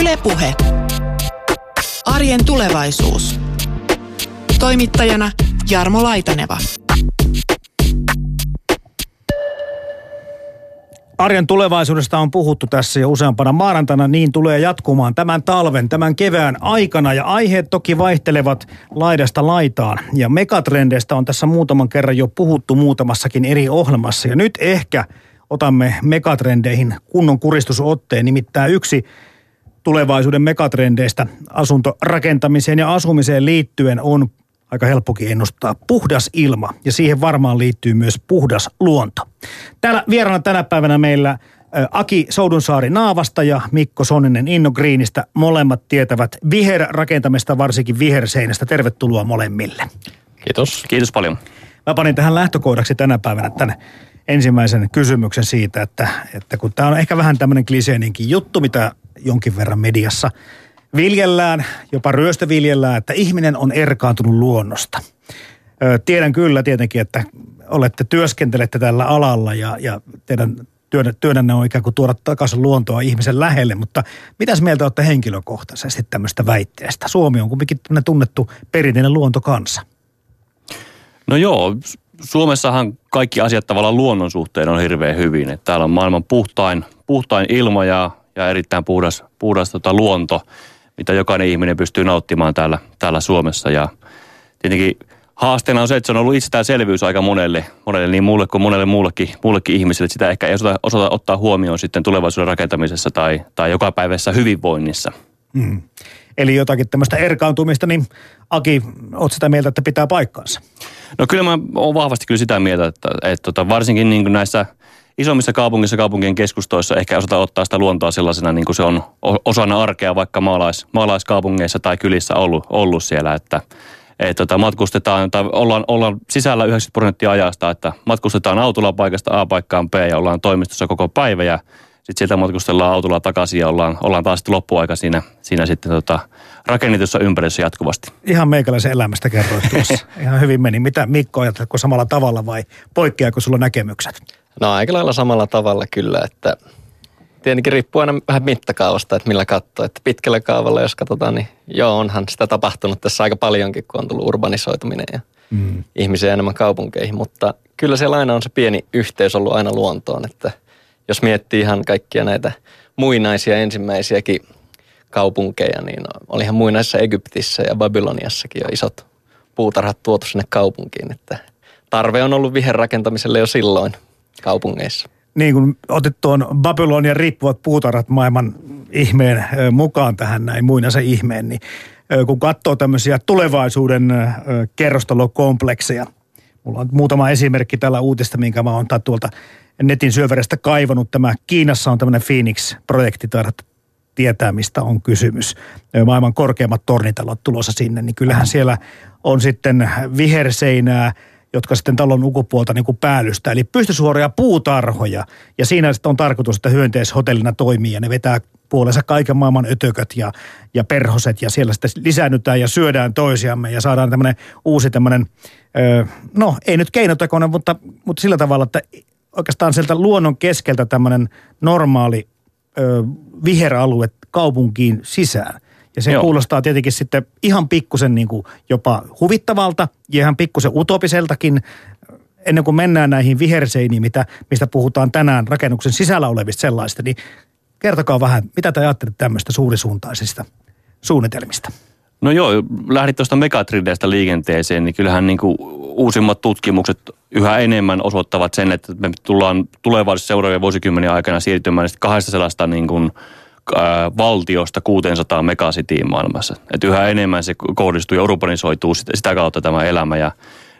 Ylepuhe. Arjen tulevaisuus. Toimittajana Jarmo Laitaneva. Arjen tulevaisuudesta on puhuttu tässä jo useampana maanantaina, niin tulee jatkumaan tämän talven, tämän kevään aikana. Ja aiheet toki vaihtelevat laidasta laitaan. Ja megatrendeistä on tässä muutaman kerran jo puhuttu muutamassakin eri ohjelmassa. Ja nyt ehkä otamme megatrendeihin kunnon kuristusotteen. Nimittäin yksi tulevaisuuden megatrendeistä asuntorakentamiseen ja asumiseen liittyen on aika helppokin ennustaa puhdas ilma ja siihen varmaan liittyy myös puhdas luonto. Täällä vieraana tänä päivänä meillä Aki Soudunsaari Naavasta ja Mikko Sonninen Innogriinistä. Molemmat tietävät viherrakentamista, varsinkin viherseinästä. Tervetuloa molemmille. Kiitos. Kiitos paljon. Mä panin tähän lähtökohdaksi tänä päivänä tänne ensimmäisen kysymyksen siitä, että, että kun tämä on ehkä vähän tämmöinen kliseeninkin juttu, mitä jonkin verran mediassa viljellään, jopa ryöstöviljellään, että ihminen on erkaantunut luonnosta. Tiedän kyllä tietenkin, että olette työskentelette tällä alalla ja, ja teidän työnä, työnänne on ikään kuin tuoda takaisin luontoa ihmisen lähelle, mutta mitäs mieltä olette henkilökohtaisesti tämmöistä väitteestä? Suomi on kuitenkin tunnettu perinteinen luontokansa. No joo, Suomessahan kaikki asiat tavallaan luonnon suhteen on hirveän hyvin. Että täällä on maailman puhtain, puhtain ilma ja, ja erittäin puhdas, puhdas tota luonto, mitä jokainen ihminen pystyy nauttimaan täällä, täällä Suomessa. Ja tietenkin haasteena on se, että se on ollut itsestäänselvyys aika monelle, monelle niin muulle kuin monelle muullekin, muullekin ihmiselle. Että sitä ehkä ei osata, osata ottaa huomioon sitten tulevaisuuden rakentamisessa tai, tai jokapäiväisessä hyvinvoinnissa. Mm. Eli jotakin tämmöistä erkaantumista, niin Aki, oot sitä mieltä, että pitää paikkaansa? No kyllä mä oon vahvasti kyllä sitä mieltä, että, että, tota, varsinkin niin kuin näissä isommissa kaupungissa, kaupunkien keskustoissa ehkä osata ottaa sitä luontoa sellaisena, niin kuin se on osana arkea vaikka maalais, maalaiskaupungeissa tai kylissä ollut, ollut siellä, että et, tota, matkustetaan tai ollaan, ollaan sisällä 90 prosenttia ajasta, että matkustetaan autolla paikasta A paikkaan B ja ollaan toimistossa koko päivä ja sitten sieltä matkustellaan autolla takaisin ja ollaan, ollaan taas sitten loppuaika siinä, siinä sitten tota, rakennetussa ympäristössä jatkuvasti. Ihan meikäläisen elämästä kerroit tuossa. Ihan hyvin meni. Mitä Mikko ajatteletko samalla tavalla vai poikkeako sulla näkemykset? No aika lailla samalla tavalla kyllä, että tietenkin riippuu aina vähän mittakaavasta, että millä katsoo. Että pitkällä kaavalla, jos katsotaan, niin joo, onhan sitä tapahtunut tässä aika paljonkin, kun on tullut urbanisoituminen ja mm. ihmisiä enemmän kaupunkeihin. Mutta kyllä siellä aina on se pieni yhteys ollut aina luontoon, että – jos miettii ihan kaikkia näitä muinaisia ensimmäisiäkin kaupunkeja, niin olihan muinaisessa Egyptissä ja Babyloniassakin jo isot puutarhat tuotu sinne kaupunkiin, että tarve on ollut viherrakentamiselle jo silloin kaupungeissa. Niin kuin otit tuon Babylonian riippuvat puutarhat maailman ihmeen mukaan tähän näin muinaisen ihmeen, niin kun katsoo tämmöisiä tulevaisuuden kerrostalokomplekseja, mulla on muutama esimerkki tällä uutista, minkä mä oon tuolta netin syöverestä kaivannut. Tämä Kiinassa on tämmöinen Phoenix-projekti, taidat tietää, mistä on kysymys. Maailman korkeimmat tornitalot tulossa sinne, niin kyllähän siellä on sitten viherseinää, jotka sitten talon ulkopuolta niin kuin päällystä. Eli pystysuoria puutarhoja. Ja siinä sitten on tarkoitus, että hyönteishotellina toimii ja ne vetää puolensa kaiken maailman ötököt ja, ja perhoset ja siellä sitten lisäännytään ja syödään toisiamme ja saadaan tämmöinen uusi tämmöinen, no ei nyt keinotekoinen, mutta, mutta sillä tavalla, että oikeastaan sieltä luonnon keskeltä tämmöinen normaali ö, viheralue kaupunkiin sisään. Ja se Joo. kuulostaa tietenkin sitten ihan pikkusen niin kuin jopa huvittavalta ja ihan pikkusen utopiseltakin ennen kuin mennään näihin viherseiniin, mitä, mistä puhutaan tänään rakennuksen sisällä olevista sellaista, niin kertokaa vähän, mitä te ajattelette tämmöistä suurisuuntaisista suunnitelmista? No joo, lähdit tuosta megatrideistä liikenteeseen, niin kyllähän niin kuin uusimmat tutkimukset yhä enemmän osoittavat sen, että me tullaan tulevaisuudessa seuraavien vuosikymmenen aikana siirtymään kahdesta sellaista niin kuin, ää, valtiosta 600 megasitiin maailmassa. Että yhä enemmän se kohdistuu ja urbanisoituu sitä kautta tämä elämä. Ja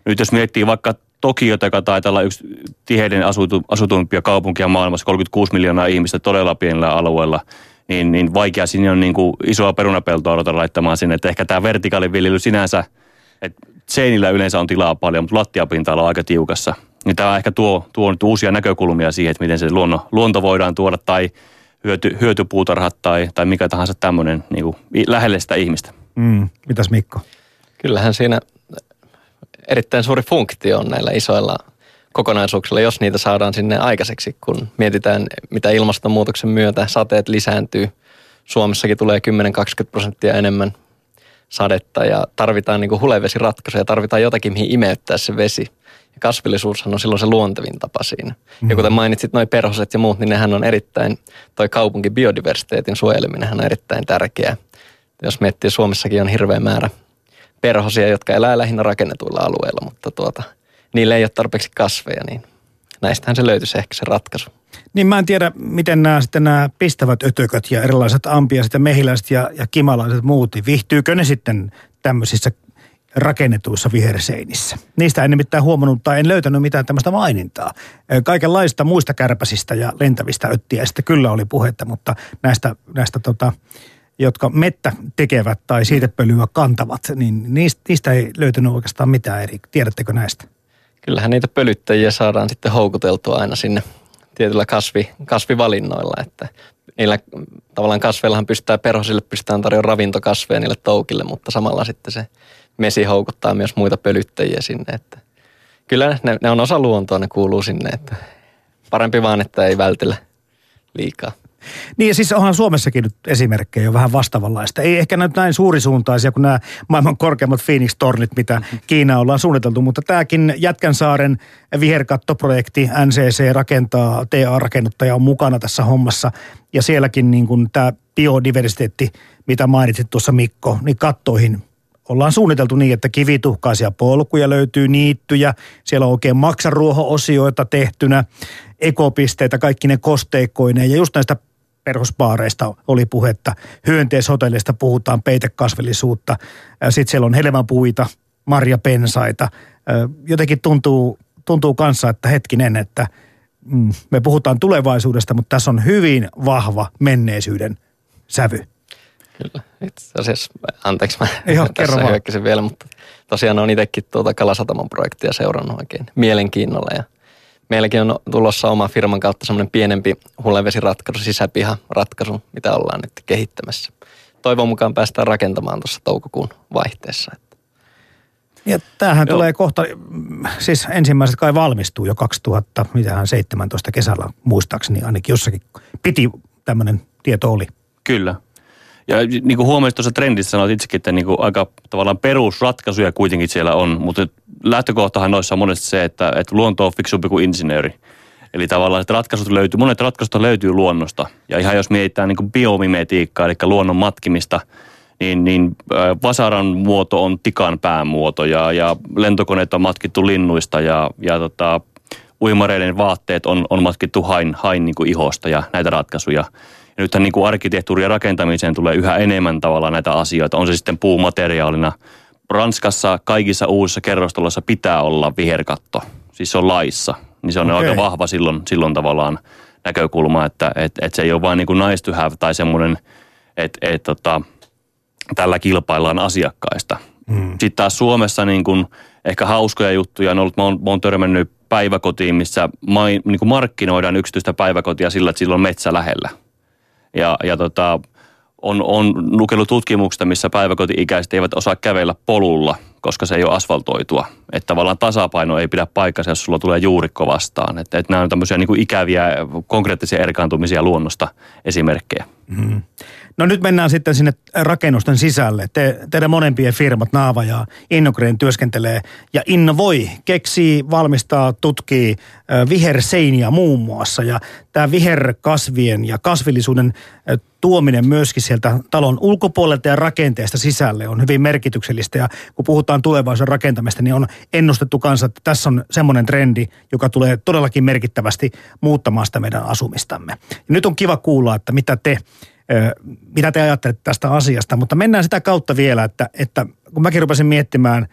nyt jos miettii vaikka Tokiota, joka taitaa olla yksi tiheiden asutu, asutuimpia kaupunkia maailmassa, 36 miljoonaa ihmistä todella pienellä alueella – niin, niin vaikea sinne on niin kuin isoa perunapeltoa ruveta laittamaan sinne. Että ehkä tämä vertikaaliviljely sinänsä, että seinillä yleensä on tilaa paljon, mutta lattiapinta on aika tiukassa. Niin tämä ehkä tuo, tuo nyt uusia näkökulmia siihen, että miten se luonno, luonto voidaan tuoda tai hyöty, hyötypuutarhat tai, tai mikä tahansa tämmöinen niin kuin lähelle sitä ihmistä. Mm. Mitäs Mikko? Kyllähän siinä erittäin suuri funktio on näillä isoilla kokonaisuuksilla, jos niitä saadaan sinne aikaiseksi, kun mietitään, mitä ilmastonmuutoksen myötä sateet lisääntyy Suomessakin tulee 10-20 prosenttia enemmän sadetta ja tarvitaan niin hulevesiratkaisuja, tarvitaan jotakin, mihin imeyttää se vesi. Ja kasvillisuushan on silloin se luontevin tapa siinä. Mm. Ja kuten mainitsit, noin perhoset ja muut, niin nehän on erittäin, toi kaupunki biodiversiteetin suojeleminen on erittäin tärkeää. Jos miettii, Suomessakin on hirveä määrä perhosia, jotka elää lähinnä rakennetuilla alueilla, mutta tuota, niille ei ole tarpeeksi kasveja, niin näistähän se löytyisi ehkä se ratkaisu. Niin mä en tiedä, miten nämä sitten nämä pistävät ötököt ja erilaiset ampiaiset ja mehiläiset ja, ja kimalaiset muut, niin viihtyykö ne sitten tämmöisissä rakennetuissa viherseinissä. Niistä en nimittäin huomannut tai en löytänyt mitään tämmöistä mainintaa. Kaikenlaista muista kärpäsistä ja lentävistä öttiäistä kyllä oli puhetta, mutta näistä, näistä tota, jotka mettä tekevät tai siitepölyä kantavat, niin niistä, niistä ei löytynyt oikeastaan mitään eri. Tiedättekö näistä? Kyllähän niitä pölyttäjiä saadaan sitten houkuteltua aina sinne tietyllä kasvi, kasvivalinnoilla, että niillä tavallaan kasveillahan pystytään, perhosille pystytään tarjoamaan ravintokasveja niille toukille, mutta samalla sitten se mesi houkuttaa myös muita pölyttäjiä sinne, että kyllä ne, ne on osa luontoa, ne kuuluu sinne, että parempi vaan, että ei vältellä liikaa. Niin ja siis onhan Suomessakin nyt esimerkkejä jo vähän vastaavanlaista. Ei ehkä nyt näin suurisuuntaisia kuin nämä maailman korkeimmat Phoenix-tornit, mitä Kiina ollaan suunniteltu, mutta tämäkin Jätkänsaaren viherkattoprojekti NCC rakentaa, TA-rakennuttaja on mukana tässä hommassa. Ja sielläkin niin kuin tämä biodiversiteetti, mitä mainitsit tuossa Mikko, niin kattoihin ollaan suunniteltu niin, että kivituhkaisia polkuja löytyy, niittyjä, siellä on oikein maksaruoho-osioita tehtynä, ekopisteitä, kaikki ne kosteikkoineen. Ja just näistä perhospaareista oli puhetta, hyönteishotellista puhutaan, peitekasvillisuutta, sitten siellä on helmapuita, marjapensaita. Jotenkin tuntuu, tuntuu kanssa, että hetkinen, että mm, me puhutaan tulevaisuudesta, mutta tässä on hyvin vahva menneisyyden sävy. Kyllä, itse asiassa, anteeksi mä Joo, tässä hyökkäsin vielä, mutta tosiaan on itsekin tuota Kalasataman projektia seurannut oikein mielenkiinnolla ja meilläkin on tulossa oma firman kautta semmoinen pienempi hulevesiratkaisu, sisäpiha-ratkaisu, mitä ollaan nyt kehittämässä. Toivon mukaan päästään rakentamaan tuossa toukokuun vaihteessa. Ja tämähän Joo. tulee kohta, siis ensimmäiset kai valmistuu jo 2017 kesällä muistaakseni ainakin jossakin piti tämmöinen tieto oli. Kyllä, ja niin kuin huomioon tuossa trendissä sanoit itsekin, että niin kuin aika tavallaan perusratkaisuja kuitenkin siellä on, mutta lähtökohtahan noissa on monesti se, että, että luonto on fiksumpi kuin insinööri. Eli tavallaan että ratkaisut löytyy, monet ratkaisut löytyy luonnosta. Ja ihan jos mietitään niin biomimetiikkaa, eli luonnon matkimista, niin, niin vasaran muoto on tikan päämuoto ja, ja lentokoneet on matkittu linnuista ja, ja tota, uimareiden vaatteet on, on matkittu hain, hain niin kuin ihosta ja näitä ratkaisuja – ja nythän niin kuin ja rakentamiseen tulee yhä enemmän tavalla näitä asioita. On se sitten puumateriaalina. Ranskassa kaikissa uusissa kerrostaloissa pitää olla viherkatto. Siis se on laissa. Niin se on okay. aika vahva silloin, silloin tavallaan näkökulma, että et, et se ei ole vain niin kuin nice to have tai semmoinen, että et, tota, tällä kilpaillaan asiakkaista. Mm. Sitten taas Suomessa niin kuin ehkä hauskoja juttuja on ollut, mä oon, mä oon törmännyt päiväkotiin, missä mai, niin kuin markkinoidaan yksityistä päiväkotia sillä, että sillä on metsä lähellä – ja, ja tota, on, on lukenut tutkimuksista, missä päiväkoti-ikäiset eivät osaa kävellä polulla, koska se ei ole asfaltoitua. Että tavallaan tasapaino ei pidä paikkansa, jos sulla tulee juurikko vastaan. Että, että nämä on tämmöisiä niin kuin ikäviä, konkreettisia erkaantumisia luonnosta esimerkkejä. Mm. No nyt mennään sitten sinne rakennusten sisälle. Te, teidän monempien firmat, Naava ja Innogreen työskentelee ja innovoi, keksii, valmistaa, tutkii viherseiniä muun muassa. Ja tämä viherkasvien ja kasvillisuuden tuominen myöskin sieltä talon ulkopuolelta ja rakenteesta sisälle on hyvin merkityksellistä. Ja kun puhutaan tulevaisuuden rakentamista, niin on ennustettu kanssa, että tässä on semmoinen trendi, joka tulee todellakin merkittävästi muuttamaan sitä meidän asumistamme. Ja nyt on kiva kuulla, että mitä te mitä te ajattelette tästä asiasta, mutta mennään sitä kautta vielä, että, että kun mäkin rupesin miettimään,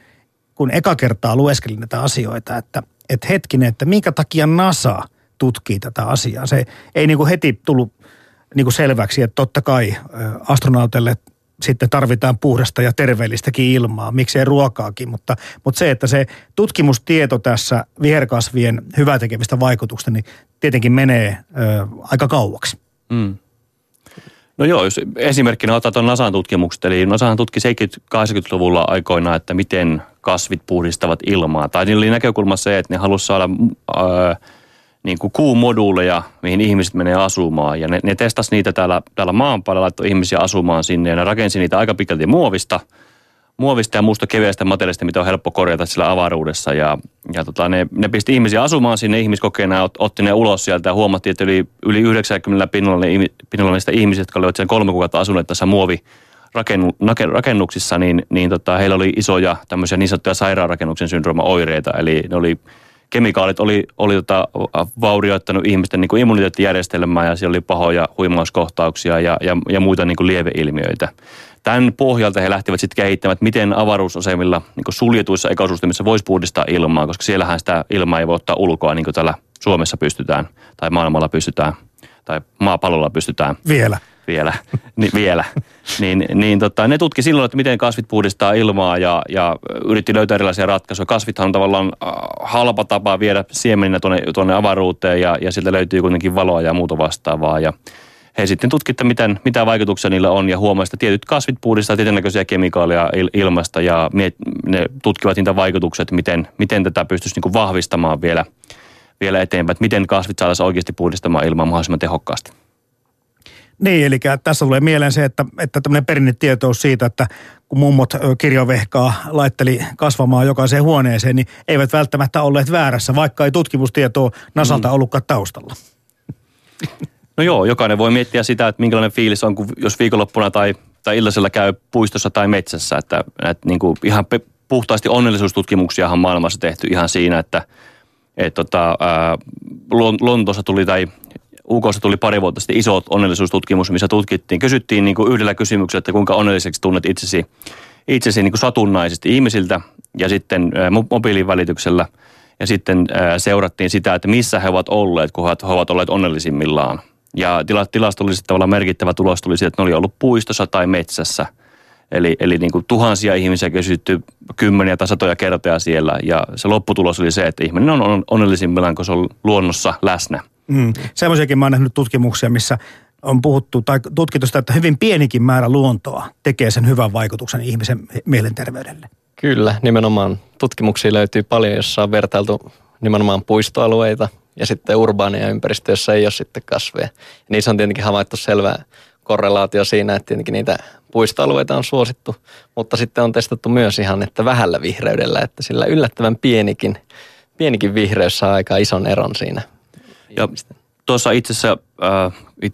kun eka kertaa lueskelin näitä asioita, että, että hetkinen, että minkä takia NASA tutkii tätä asiaa. Se ei niin kuin heti tullut niin kuin selväksi, että totta kai astronauteille sitten tarvitaan puhdasta ja terveellistäkin ilmaa, miksei ruokaakin, mutta, mutta se, että se tutkimustieto tässä viherkasvien hyvätekevistä vaikutuksista, niin tietenkin menee ö, aika kauaksi. Mm. No joo, jos esimerkkinä otat tuon NASAn tutkimukset, eli NASAhan tutki 70-80-luvulla aikoina, että miten kasvit puhdistavat ilmaa. Tai niillä oli näkökulma se, että ne halusivat saada ää, niin kuin kuumoduuleja, mihin ihmiset menee asumaan. Ja ne, ne testasi niitä täällä, täällä maan päällä, laittoi ihmisiä asumaan sinne ja ne rakensi niitä aika pitkälti muovista – muovista ja muusta keveästä materiaalista, mitä on helppo korjata sillä avaruudessa. Ja, ja tota, ne, ne pisti ihmisiä asumaan sinne ihmiskokeena, ot, otti ne ulos sieltä ja huomattiin, että yli, yli 90 pinnalla, pinnalla niistä ihmisistä, jotka olivat siellä kolme kuukautta asuneet tässä muovi rakennuksissa, niin, niin tota, heillä oli isoja tämmöisiä niin sanottuja sairaanrakennuksen syndrooma-oireita. Eli ne oli, kemikaalit oli, oli tota, vaurioittanut ihmisten niin kuin immuniteettijärjestelmää ja siellä oli pahoja huimauskohtauksia ja, ja, ja muita niin kuin lieveilmiöitä tämän pohjalta he lähtivät sitten kehittämään, että miten avaruusasemilla niin suljetuissa ekosysteemissä voisi puhdistaa ilmaa, koska siellähän sitä ilmaa ei voi ottaa ulkoa niin kuin täällä Suomessa pystytään tai maailmalla pystytään tai maapallolla pystytään. Vielä. Vielä, Ni, vielä. niin, niin tota, ne tutki silloin, että miten kasvit puhdistaa ilmaa ja, ja yritti löytää erilaisia ratkaisuja. Kasvithan on tavallaan äh, halpa tapa viedä siemeninä tuonne, tuonne avaruuteen ja, ja sieltä löytyy kuitenkin valoa ja muuta vastaavaa. Ja he sitten tutkivat, miten, mitä vaikutuksia niillä on ja huomasivat, että tietyt kasvit puhdistaa tietynlaisia kemikaaleja ilmasta ja ne tutkivat niitä vaikutuksia, että miten, miten tätä pystyisi niin vahvistamaan vielä, vielä eteenpäin, että miten kasvit saataisiin oikeasti puhdistamaan ilmaa mahdollisimman tehokkaasti. Niin, eli tässä tulee mieleen se, että, että tämmöinen perinnetietous siitä, että kun mummot kirjavehkaa laitteli kasvamaan jokaiseen huoneeseen, niin eivät välttämättä olleet väärässä, vaikka ei tutkimustietoa Nasalta mm. ollutkaan taustalla. No joo, jokainen voi miettiä sitä, että minkälainen fiilis on, kun jos viikonloppuna tai, tai illasella käy puistossa tai metsässä. Että, että niin kuin ihan puhtaasti onnellisuustutkimuksiahan maailmassa tehty ihan siinä, että et tota, Lontoossa tuli tai UKssa tuli pari vuotta sitten iso onnellisuustutkimus, missä tutkittiin, kysyttiin niin kuin yhdellä kysymyksellä, että kuinka onnelliseksi tunnet itsesi, itsesi niin kuin satunnaisesti ihmisiltä ja sitten ää, mobiilin välityksellä. Ja sitten seurattiin sitä, että missä he ovat olleet, kun he ovat olleet onnellisimmillaan. Ja tilastollisesti tavallaan merkittävä tulos tuli siitä, että ne oli ollut puistossa tai metsässä. Eli, eli niin kuin tuhansia ihmisiä kysytty kymmeniä tai satoja kertoja siellä. Ja se lopputulos oli se, että ihminen on onnellisimmillaan, kun se on luonnossa läsnä. Mm. Semmoisiakin mä oon nähnyt tutkimuksia, missä on puhuttu tai tutkittu sitä, että hyvin pienikin määrä luontoa tekee sen hyvän vaikutuksen ihmisen mielenterveydelle. Kyllä, nimenomaan tutkimuksia löytyy paljon, jossa on vertailtu nimenomaan puistoalueita ja sitten urbaaneja ympäristöjä, jossa ei ole sitten kasveja. Ja niissä on tietenkin havaittu selvää korrelaatio siinä, että tietenkin niitä puistoalueita on suosittu, mutta sitten on testattu myös ihan, että vähällä vihreydellä, että sillä yllättävän pienikin, pienikin vihreys saa aika ison eron siinä. Ja tuossa itse asiassa, äh,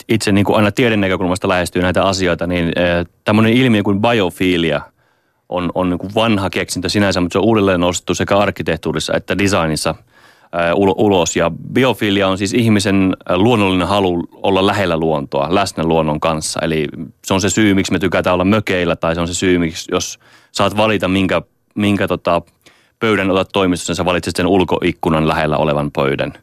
itse niin kuin aina tieden näkökulmasta lähestyy näitä asioita, niin äh, tämmöinen ilmiö kuin biofiilia on, on niin kuin vanha keksintö sinänsä, mutta se on uudelleen nostettu sekä arkkitehtuurissa että designissa – ulos. Ja biofilia on siis ihmisen luonnollinen halu olla lähellä luontoa, läsnä luonnon kanssa. Eli se on se syy, miksi me tykätään olla mökeillä, tai se on se syy, miksi jos saat valita, minkä, minkä tota, pöydän otat toimistossa, niin sä valitset sen ulkoikkunan lähellä olevan pöydän.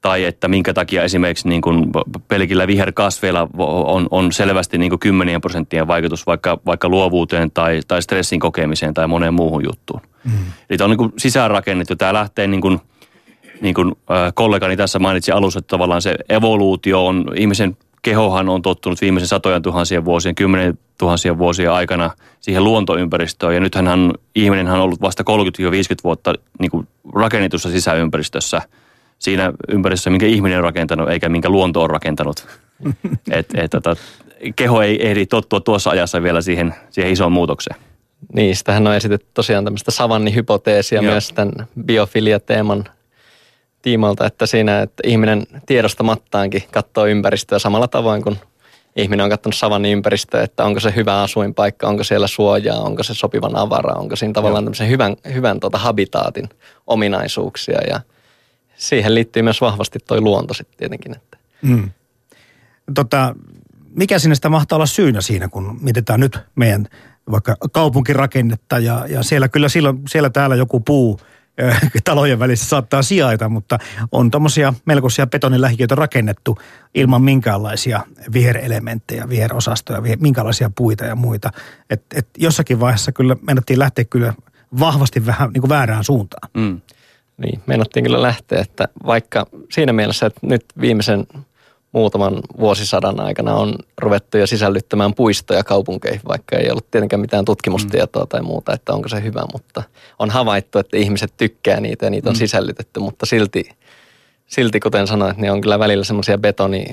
Tai että minkä takia esimerkiksi niin kuin pelkillä viherkasveilla on, on selvästi niin kuin kymmenien prosenttien vaikutus vaikka, vaikka luovuuteen tai, tai stressin kokemiseen tai moneen muuhun juttuun. Mm. Eli tämä on niin kuin sisäänrakennettu. Tämä lähtee niin kuin – niin kuin kollegani tässä mainitsi alussa, että tavallaan se evoluutio on, ihmisen kehohan on tottunut viimeisen satojen tuhansien vuosien, kymmenen tuhansien vuosien aikana siihen luontoympäristöön. Ja nythän hän, ihminen on ollut vasta 30-50 vuotta niin kuin rakennetussa sisäympäristössä, siinä ympäristössä, minkä ihminen on rakentanut, eikä minkä luonto on rakentanut. et, et, tota, keho ei ehdi tottua tuossa ajassa vielä siihen, siihen isoon muutokseen. Niin, sitähän on esitetty tosiaan tämmöistä savannihypoteesia Joo. myös tämän biofiliateeman tiimalta, että siinä, että ihminen tiedostamattaankin katsoo ympäristöä samalla tavoin kuin ihminen on katsonut savannin ympäristöä, että onko se hyvä asuinpaikka, onko siellä suojaa, onko se sopivan avara, onko siinä tavallaan tämmöisen hyvän, hyvän tuota habitaatin ominaisuuksia ja siihen liittyy myös vahvasti toi luonto sitten tietenkin. Että. Mm. Tota, mikä sinne sitä mahtaa olla syynä siinä, kun mietitään nyt meidän vaikka kaupunkirakennetta ja, ja siellä kyllä silloin, siellä täällä joku puu – talojen välissä saattaa sijaita, mutta on tuommoisia melkoisia betonilähiköitä rakennettu ilman minkäänlaisia viherelementtejä, viherosastoja, viher, minkälaisia puita ja muita. Et, et jossakin vaiheessa kyllä mennettiin lähteä kyllä vahvasti vähän niin kuin väärään suuntaan. Mm. Niin, meinattiin kyllä lähteä, että vaikka siinä mielessä, että nyt viimeisen muutaman vuosisadan aikana on ruvettu jo sisällyttämään puistoja kaupunkeihin, vaikka ei ollut tietenkään mitään tutkimustietoa tai muuta, että onko se hyvä, mutta on havaittu, että ihmiset tykkää niitä ja niitä on mm. sisällytetty, mutta silti silti kuten sanoit, niin on kyllä välillä semmoisia betoni,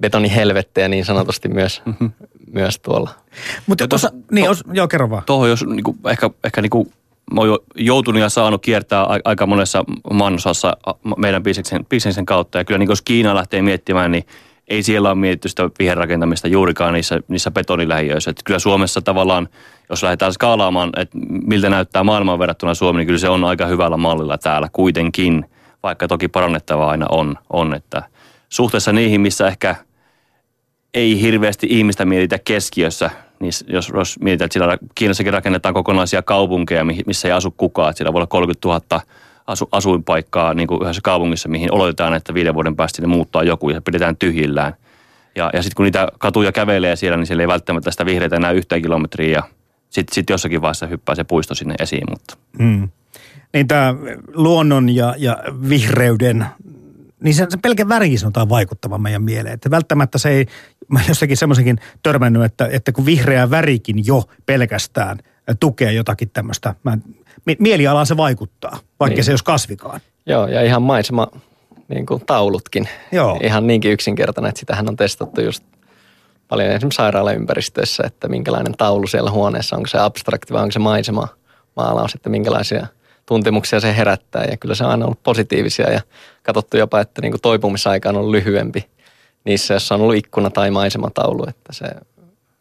betonihelvettejä niin sanotusti myös, mm-hmm. myös tuolla. Mutta tuossa, niin, to, os, joo, kerro vaan. Tuohon jos niinku, ehkä, ehkä niinku, mä oon joutunut ja saanut kiertää aika monessa maanosassa meidän bisneksen, bisneksen kautta. Ja kyllä niin jos Kiina lähtee miettimään, niin ei siellä ole mietitty sitä viherrakentamista juurikaan niissä, niissä betonilähiöissä. Että kyllä Suomessa tavallaan, jos lähdetään skaalaamaan, että miltä näyttää maailman verrattuna Suomi, niin kyllä se on aika hyvällä mallilla täällä kuitenkin, vaikka toki parannettavaa aina on. on että suhteessa niihin, missä ehkä ei hirveästi ihmistä mietitä keskiössä, niin jos, jos mietitään, että siellä Kiinassakin rakennetaan kokonaisia kaupunkeja, missä ei asu kukaan, että siellä voi olla 30 000 asu, asuinpaikkaa niin kuin yhdessä kaupungissa, mihin oletetaan, että viiden vuoden päästä ne muuttaa joku ja pidetään tyhjillään. Ja, ja sitten kun niitä katuja kävelee siellä, niin siellä ei välttämättä sitä vihreitä enää yhteen kilometriä ja sitten sit jossakin vaiheessa hyppää se puisto sinne esiin. Mutta. Mm. Niin tämä luonnon ja, ja vihreyden niin se, se pelkä väri sanotaan vaikuttava meidän mieleen. Että välttämättä se ei, mä jossakin semmoisenkin törmännyt, että, että kun vihreä värikin jo pelkästään tukee jotakin tämmöistä, mä, mielialaan se vaikuttaa, vaikka niin. se ei olisi kasvikaan. Joo, ja ihan maisema niin kuin taulutkin. Joo. Ihan niinkin yksinkertainen, että sitähän on testattu just paljon esimerkiksi sairaalaympäristöissä, että minkälainen taulu siellä huoneessa, onko se abstrakti vai onko se maisema maalaus, että minkälaisia – tuntemuksia se herättää ja kyllä se on aina ollut positiivisia ja katsottu jopa, että niin kuin toipumisaika on ollut lyhyempi niissä, joissa on ollut ikkuna tai maisemataulu, että se,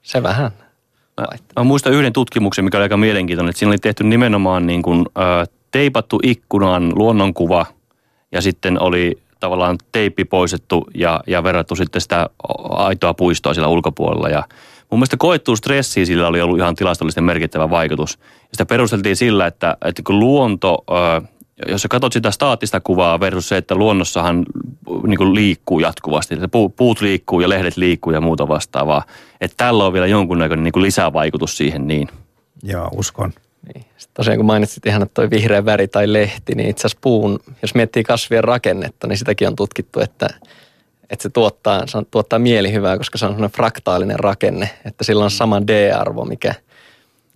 se vähän Mä, mä muistan yhden tutkimuksen, mikä oli aika mielenkiintoinen, että siinä oli tehty nimenomaan niin kuin, äh, teipattu ikkunaan luonnonkuva ja sitten oli tavallaan teippi poistettu ja, ja verrattu sitten sitä aitoa puistoa siellä ulkopuolella ja Mun mielestä koettu stressi sillä oli ollut ihan tilastollisesti merkittävä vaikutus. Ja sitä perusteltiin sillä, että, että kun luonto, jos sä katsot sitä staattista kuvaa versus se, että luonnossahan niin kuin liikkuu jatkuvasti. Että puut liikkuu ja lehdet liikkuu ja muuta vastaavaa. Että tällä on vielä jonkunnäköinen niin kuin lisävaikutus siihen niin. Joo, uskon. Niin. Sitten tosiaan kun mainitsit ihan, että toi vihreä väri tai lehti, niin itse asiassa puun, jos miettii kasvien rakennetta, niin sitäkin on tutkittu, että että se tuottaa, se tuottaa mielihyvää, koska se on sellainen fraktaalinen rakenne, että sillä on sama D-arvo, mikä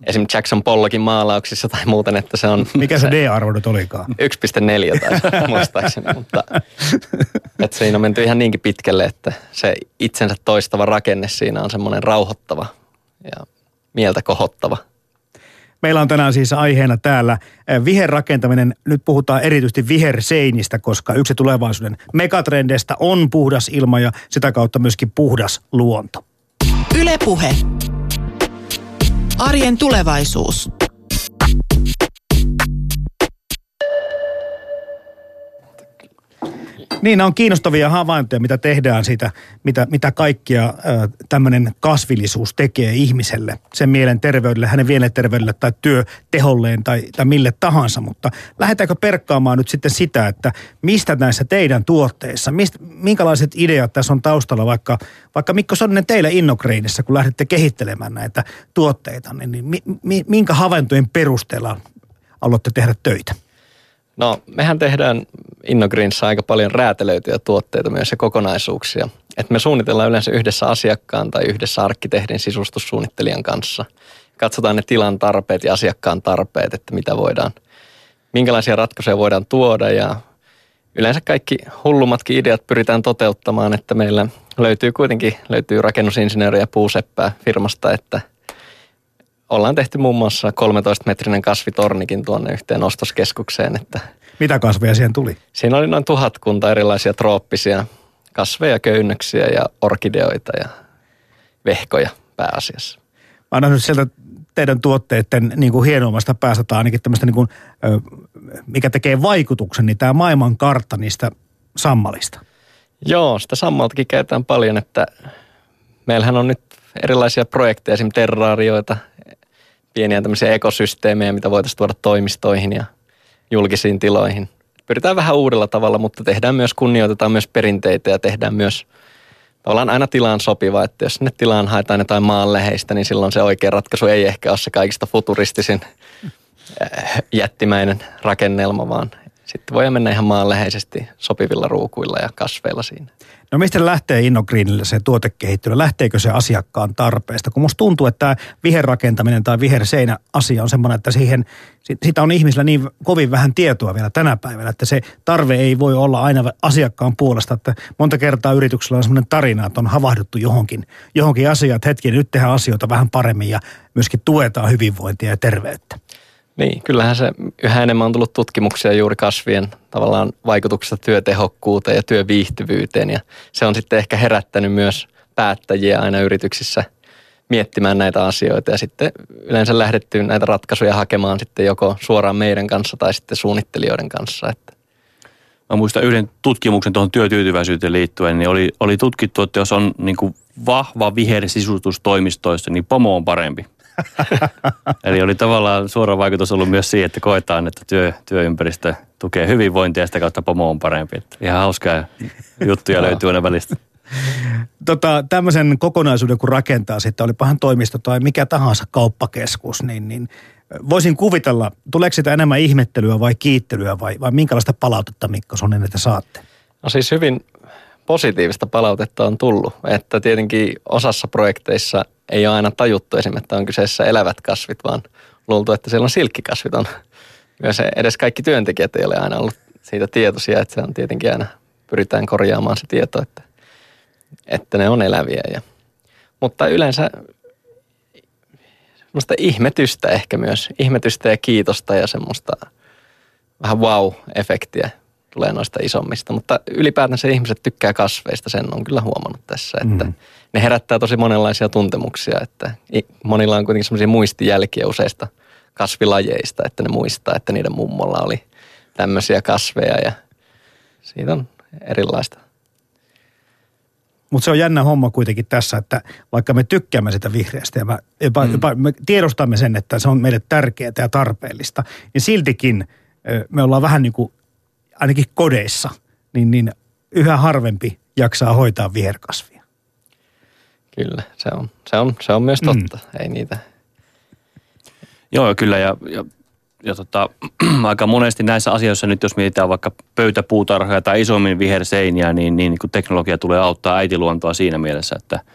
esimerkiksi Jackson Pollockin maalauksissa tai muuten, että se on... Mikä se, se D-arvo nyt olikaan? 1,4 tai muistaakseni, mutta että siinä on menty ihan niinkin pitkälle, että se itsensä toistava rakenne siinä on semmoinen rauhoittava ja mieltä kohottava – Meillä on tänään siis aiheena täällä eh, viherrakentaminen. Nyt puhutaan erityisesti viherseinistä, koska yksi tulevaisuuden megatrendeistä on puhdas ilma ja sitä kautta myöskin puhdas luonto. Ylepuhe. Arjen tulevaisuus. Niin, nämä on kiinnostavia havaintoja, mitä tehdään siitä, mitä, mitä kaikkia tämmöinen kasvillisuus tekee ihmiselle, sen mielen terveydelle, hänen mielenterveydelle tai työteholleen tai, tai mille tahansa. Mutta lähdetäänkö perkkaamaan nyt sitten sitä, että mistä näissä teidän tuotteissa, mistä, minkälaiset ideat tässä on taustalla, vaikka, vaikka Mikko Sonninen teillä Innogreenissa, kun lähdette kehittelemään näitä tuotteita, niin, niin mi, mi, minkä havaintojen perusteella aloitte tehdä töitä? No, mehän tehdään Innogreens aika paljon räätälöityjä tuotteita myös ja kokonaisuuksia. Et me suunnitellaan yleensä yhdessä asiakkaan tai yhdessä arkkitehdin sisustussuunnittelijan kanssa. Katsotaan ne tilan tarpeet ja asiakkaan tarpeet, että mitä voidaan, minkälaisia ratkaisuja voidaan tuoda ja yleensä kaikki hullummatkin ideat pyritään toteuttamaan, että meillä löytyy kuitenkin löytyy rakennusinsinööriä puuseppää firmasta, että – ollaan tehty muun muassa 13-metrinen kasvitornikin tuonne yhteen ostoskeskukseen. Että Mitä kasveja siihen tuli? Siinä oli noin tuhatkunta erilaisia trooppisia kasveja, köynnöksiä ja orkideoita ja vehkoja pääasiassa. Mä annan nyt sieltä teidän tuotteiden niin kuin hienoimmasta päästä tai ainakin tämmöistä, niin kuin, mikä tekee vaikutuksen, niin tämä maailman kartta niistä sammalista. Joo, sitä sammaltakin käytetään paljon, että meillähän on nyt erilaisia projekteja, esimerkiksi terraarioita, pieniä tämmöisiä ekosysteemejä, mitä voitaisiin tuoda toimistoihin ja julkisiin tiloihin. Pyritään vähän uudella tavalla, mutta tehdään myös, kunnioitetaan myös perinteitä ja tehdään myös tavallaan aina tilaan sopiva, että jos sinne tilaan haetaan jotain maanleheistä, niin silloin se oikea ratkaisu ei ehkä ole se kaikista futuristisin äh, jättimäinen rakennelma, vaan sitten voi mennä ihan maanleheisesti sopivilla ruukuilla ja kasveilla siinä. No mistä lähtee Innogreenille se tuotekehittely? Lähteekö se asiakkaan tarpeesta? Kun musta tuntuu, että tämä viherrakentaminen tai viherseinä asia on semmoinen, että siihen, sitä on ihmisillä niin kovin vähän tietoa vielä tänä päivänä, että se tarve ei voi olla aina asiakkaan puolesta. Että monta kertaa yrityksellä on semmoinen tarina, että on havahduttu johonkin, johonkin asiaan, että hetki, nyt tehdään asioita vähän paremmin ja myöskin tuetaan hyvinvointia ja terveyttä. Niin, kyllähän se yhä enemmän on tullut tutkimuksia juuri kasvien tavallaan vaikutuksesta työtehokkuuteen ja työviihtyvyyteen. Ja se on sitten ehkä herättänyt myös päättäjiä aina yrityksissä miettimään näitä asioita ja sitten yleensä lähdetty näitä ratkaisuja hakemaan sitten joko suoraan meidän kanssa tai sitten suunnittelijoiden kanssa. Että. Mä muistan yhden tutkimuksen tuohon työtyytyväisyyteen liittyen, niin oli, oli tutkittu, että jos on niin kuin vahva toimistoissa, niin pomo on parempi. Eli oli tavallaan suora vaikutus ollut myös siihen, että koetaan, että työ, työympäristö tukee hyvinvointia ja sitä kautta pomo on parempi. Että ihan hauskaa juttuja löytyy aina välistä. Tota, tämmöisen kokonaisuuden kun rakentaa sitten, olipahan toimisto tai mikä tahansa kauppakeskus, niin, niin voisin kuvitella, tuleeko sitä enemmän ihmettelyä vai kiittelyä vai, vai minkälaista palautetta Mikko Sonen, että saatte? No siis hyvin positiivista palautetta on tullut. Että tietenkin osassa projekteissa ei ole aina tajuttu esimerkiksi, että on kyseessä elävät kasvit, vaan luultu, että siellä on silkkikasvit. On myös edes kaikki työntekijät ei ole aina ollut siitä tietoisia, että se on tietenkin aina pyritään korjaamaan se tieto, että, että ne on eläviä. Ja, mutta yleensä semmoista ihmetystä ehkä myös, ihmetystä ja kiitosta ja semmoista vähän wow-efektiä tulee noista isommista. Mutta ylipäätänsä ihmiset tykkää kasveista, sen on kyllä huomannut tässä, että mm. ne herättää tosi monenlaisia tuntemuksia, että monilla on kuitenkin semmoisia muistijälkiä useista kasvilajeista, että ne muistaa, että niiden mummolla oli tämmöisiä kasveja ja siitä on erilaista. Mutta se on jännä homma kuitenkin tässä, että vaikka me tykkäämme sitä vihreästä ja jopa, mm. jopa me tiedostamme sen, että se on meille tärkeää ja tarpeellista, niin siltikin me ollaan vähän niin kuin ainakin kodeissa, niin, niin yhä harvempi jaksaa hoitaa viherkasvia. Kyllä, se on, se on, se on myös mm. totta. Mm. Ei niitä. Joo, kyllä. Ja, ja, ja tota, aika monesti näissä asioissa nyt, jos mietitään vaikka pöytäpuutarhoja tai isommin viherseiniä, niin, niin, niin teknologia tulee auttaa äitiluontoa siinä mielessä, että –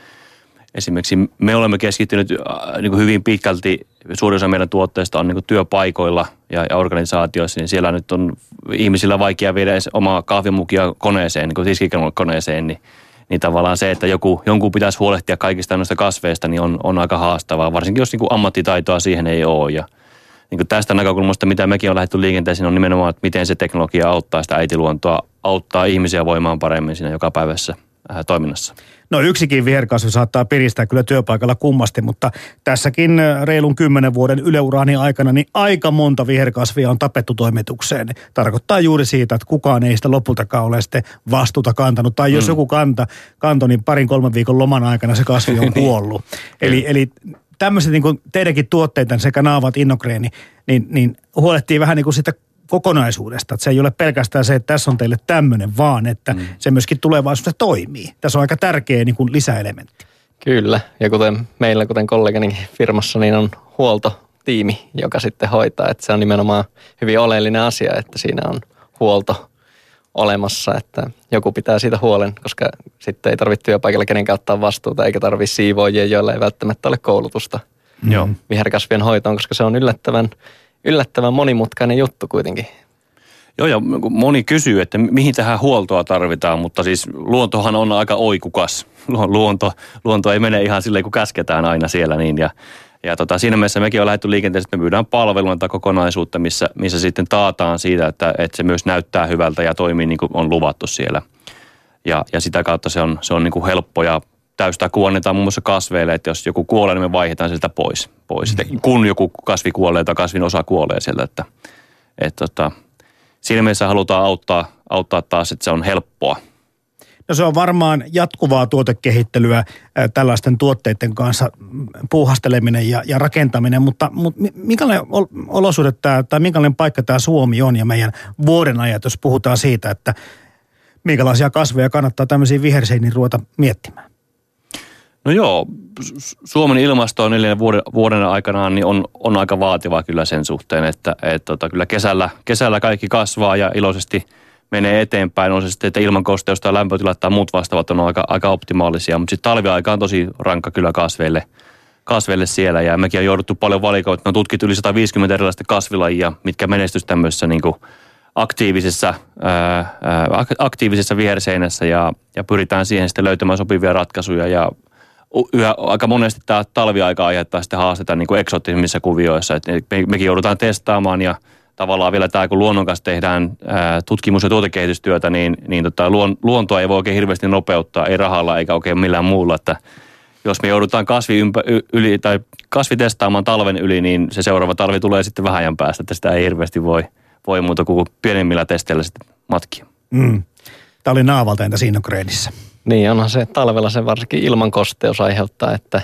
Esimerkiksi me olemme keskittyneet äh, niin kuin hyvin pitkälti, suurin osa meidän tuotteista on niin kuin työpaikoilla ja, ja organisaatioissa, niin siellä nyt on ihmisillä vaikea viedä edes omaa kahvimukia koneeseen, niin kuin tiskikoneeseen, niin, niin tavallaan se, että joku, jonkun pitäisi huolehtia kaikista noista kasveista, niin on, on aika haastavaa, varsinkin jos niin kuin ammattitaitoa siihen ei ole. Ja, niin kuin tästä näkökulmasta, mitä mekin on lähdetty liikenteeseen, on nimenomaan, että miten se teknologia auttaa sitä äitiluontoa, auttaa ihmisiä voimaan paremmin siinä joka päivässä toiminnassa. No yksikin viherkasvi saattaa piristää kyllä työpaikalla kummasti, mutta tässäkin äh, reilun kymmenen vuoden yleuraani aikana niin aika monta viherkasvia on tapettu toimitukseen. Tarkoittaa juuri siitä, että kukaan ei sitä lopultakaan ole sitten vastuuta kantanut. Tai jos mm. joku kanta, kanto, niin parin kolmen viikon loman aikana se kasvi on kuollut. eli, eli tämmöiset niin teidänkin tuotteita sekä naavat innokreeni, niin, niin huolehtii vähän niin kuin sitä kokonaisuudesta. Että se ei ole pelkästään se, että tässä on teille tämmöinen, vaan että mm. se myöskin tulevaisuudessa toimii. Tässä on aika tärkeä niin kuin lisäelementti. Kyllä, ja kuten meillä, kuten kollegani firmassa, niin on huoltotiimi, joka sitten hoitaa. Että se on nimenomaan hyvin oleellinen asia, että siinä on huolto olemassa, että joku pitää siitä huolen, koska sitten ei tarvitse työpaikalla kenenkään ottaa vastuuta, eikä tarvitse siivoojia, joilla ei välttämättä ole koulutusta mm. viherkasvien hoitoon, koska se on yllättävän yllättävän monimutkainen juttu kuitenkin. Joo, ja moni kysyy, että mihin tähän huoltoa tarvitaan, mutta siis luontohan on aika oikukas. Luonto, luonto ei mene ihan silleen, kun käsketään aina siellä niin. Ja, ja tota, siinä mielessä mekin on lähdetty liikenteeseen, että me myydään palvelua tai kokonaisuutta, missä, missä sitten taataan siitä, että, että se myös näyttää hyvältä ja toimii niin kuin on luvattu siellä. Ja, ja sitä kautta se on, se on niin kuin helppo ja täystakuu annetaan muun muassa kasveille, että jos joku kuolee, niin me vaihdetaan sieltä pois. pois. Mm. kun joku kasvi kuolee tai kasvin osa kuolee sieltä, että, että, että siinä mielessä halutaan auttaa, auttaa taas, että se on helppoa. No se on varmaan jatkuvaa tuotekehittelyä tällaisten tuotteiden kanssa puuhasteleminen ja, ja rakentaminen, mutta, mutta minkälainen olosuhde tämä, tai minkälainen paikka tämä Suomi on ja meidän vuoden ajat, jos puhutaan siitä, että minkälaisia kasveja kannattaa tämmöisiin viherseiniin ruveta miettimään? No joo, Suomen ilmasto on neljän vuoden, vuoden aikana niin on, on aika vaativa kyllä sen suhteen, että et, tota, kyllä kesällä, kesällä kaikki kasvaa ja iloisesti menee eteenpäin. On se sitten, että ilmankosteus tai lämpötilat tai muut vastaavat on aika, aika optimaalisia. Mutta sitten talviaika on tosi rankka kyllä kasveille, kasveille siellä. Ja mekin on jouduttu paljon valikoita. No tutkittu yli 150 erilaista kasvilajia, mitkä menestys tämmöisessä niin aktiivisessa, ää, aktiivisessa viherseinässä ja, ja pyritään siihen sitten löytämään sopivia ratkaisuja ja yhä, aika monesti tämä talviaika aiheuttaa sitten haasteita niin kuin eksoottisemmissa kuvioissa. Et me, mekin joudutaan testaamaan ja tavallaan vielä tämä, kun luonnon kanssa tehdään ää, tutkimus- ja tuotekehitystyötä, niin, niin tota, luon, luontoa ei voi oikein hirveästi nopeuttaa, ei rahalla eikä oikein millään muulla. Että jos me joudutaan kasvi ympä, yli, tai kasvi testaamaan talven yli, niin se seuraava talvi tulee sitten vähän ajan päästä, että sitä ei hirveästi voi, voi muuta kuin pienemmillä testeillä sitten matkia. Mm. Tämä oli naavalta entä Sinogreenissä? Niin, onhan se talvella se varsinkin ilmankosteus aiheuttaa, että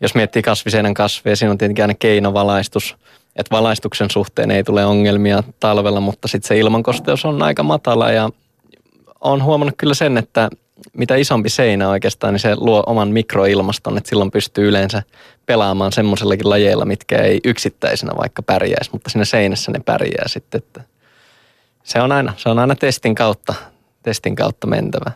jos miettii kasviseinän kasveja, siinä on tietenkin aina keinovalaistus, että valaistuksen suhteen ei tule ongelmia talvella, mutta sitten se ilmankosteus on aika matala ja on huomannut kyllä sen, että mitä isompi seinä oikeastaan, niin se luo oman mikroilmaston, että silloin pystyy yleensä pelaamaan semmoisellakin lajeilla, mitkä ei yksittäisenä vaikka pärjäisi, mutta siinä seinässä ne pärjää sitten. Että se on aina, se on aina testin kautta, testin kautta mentävä.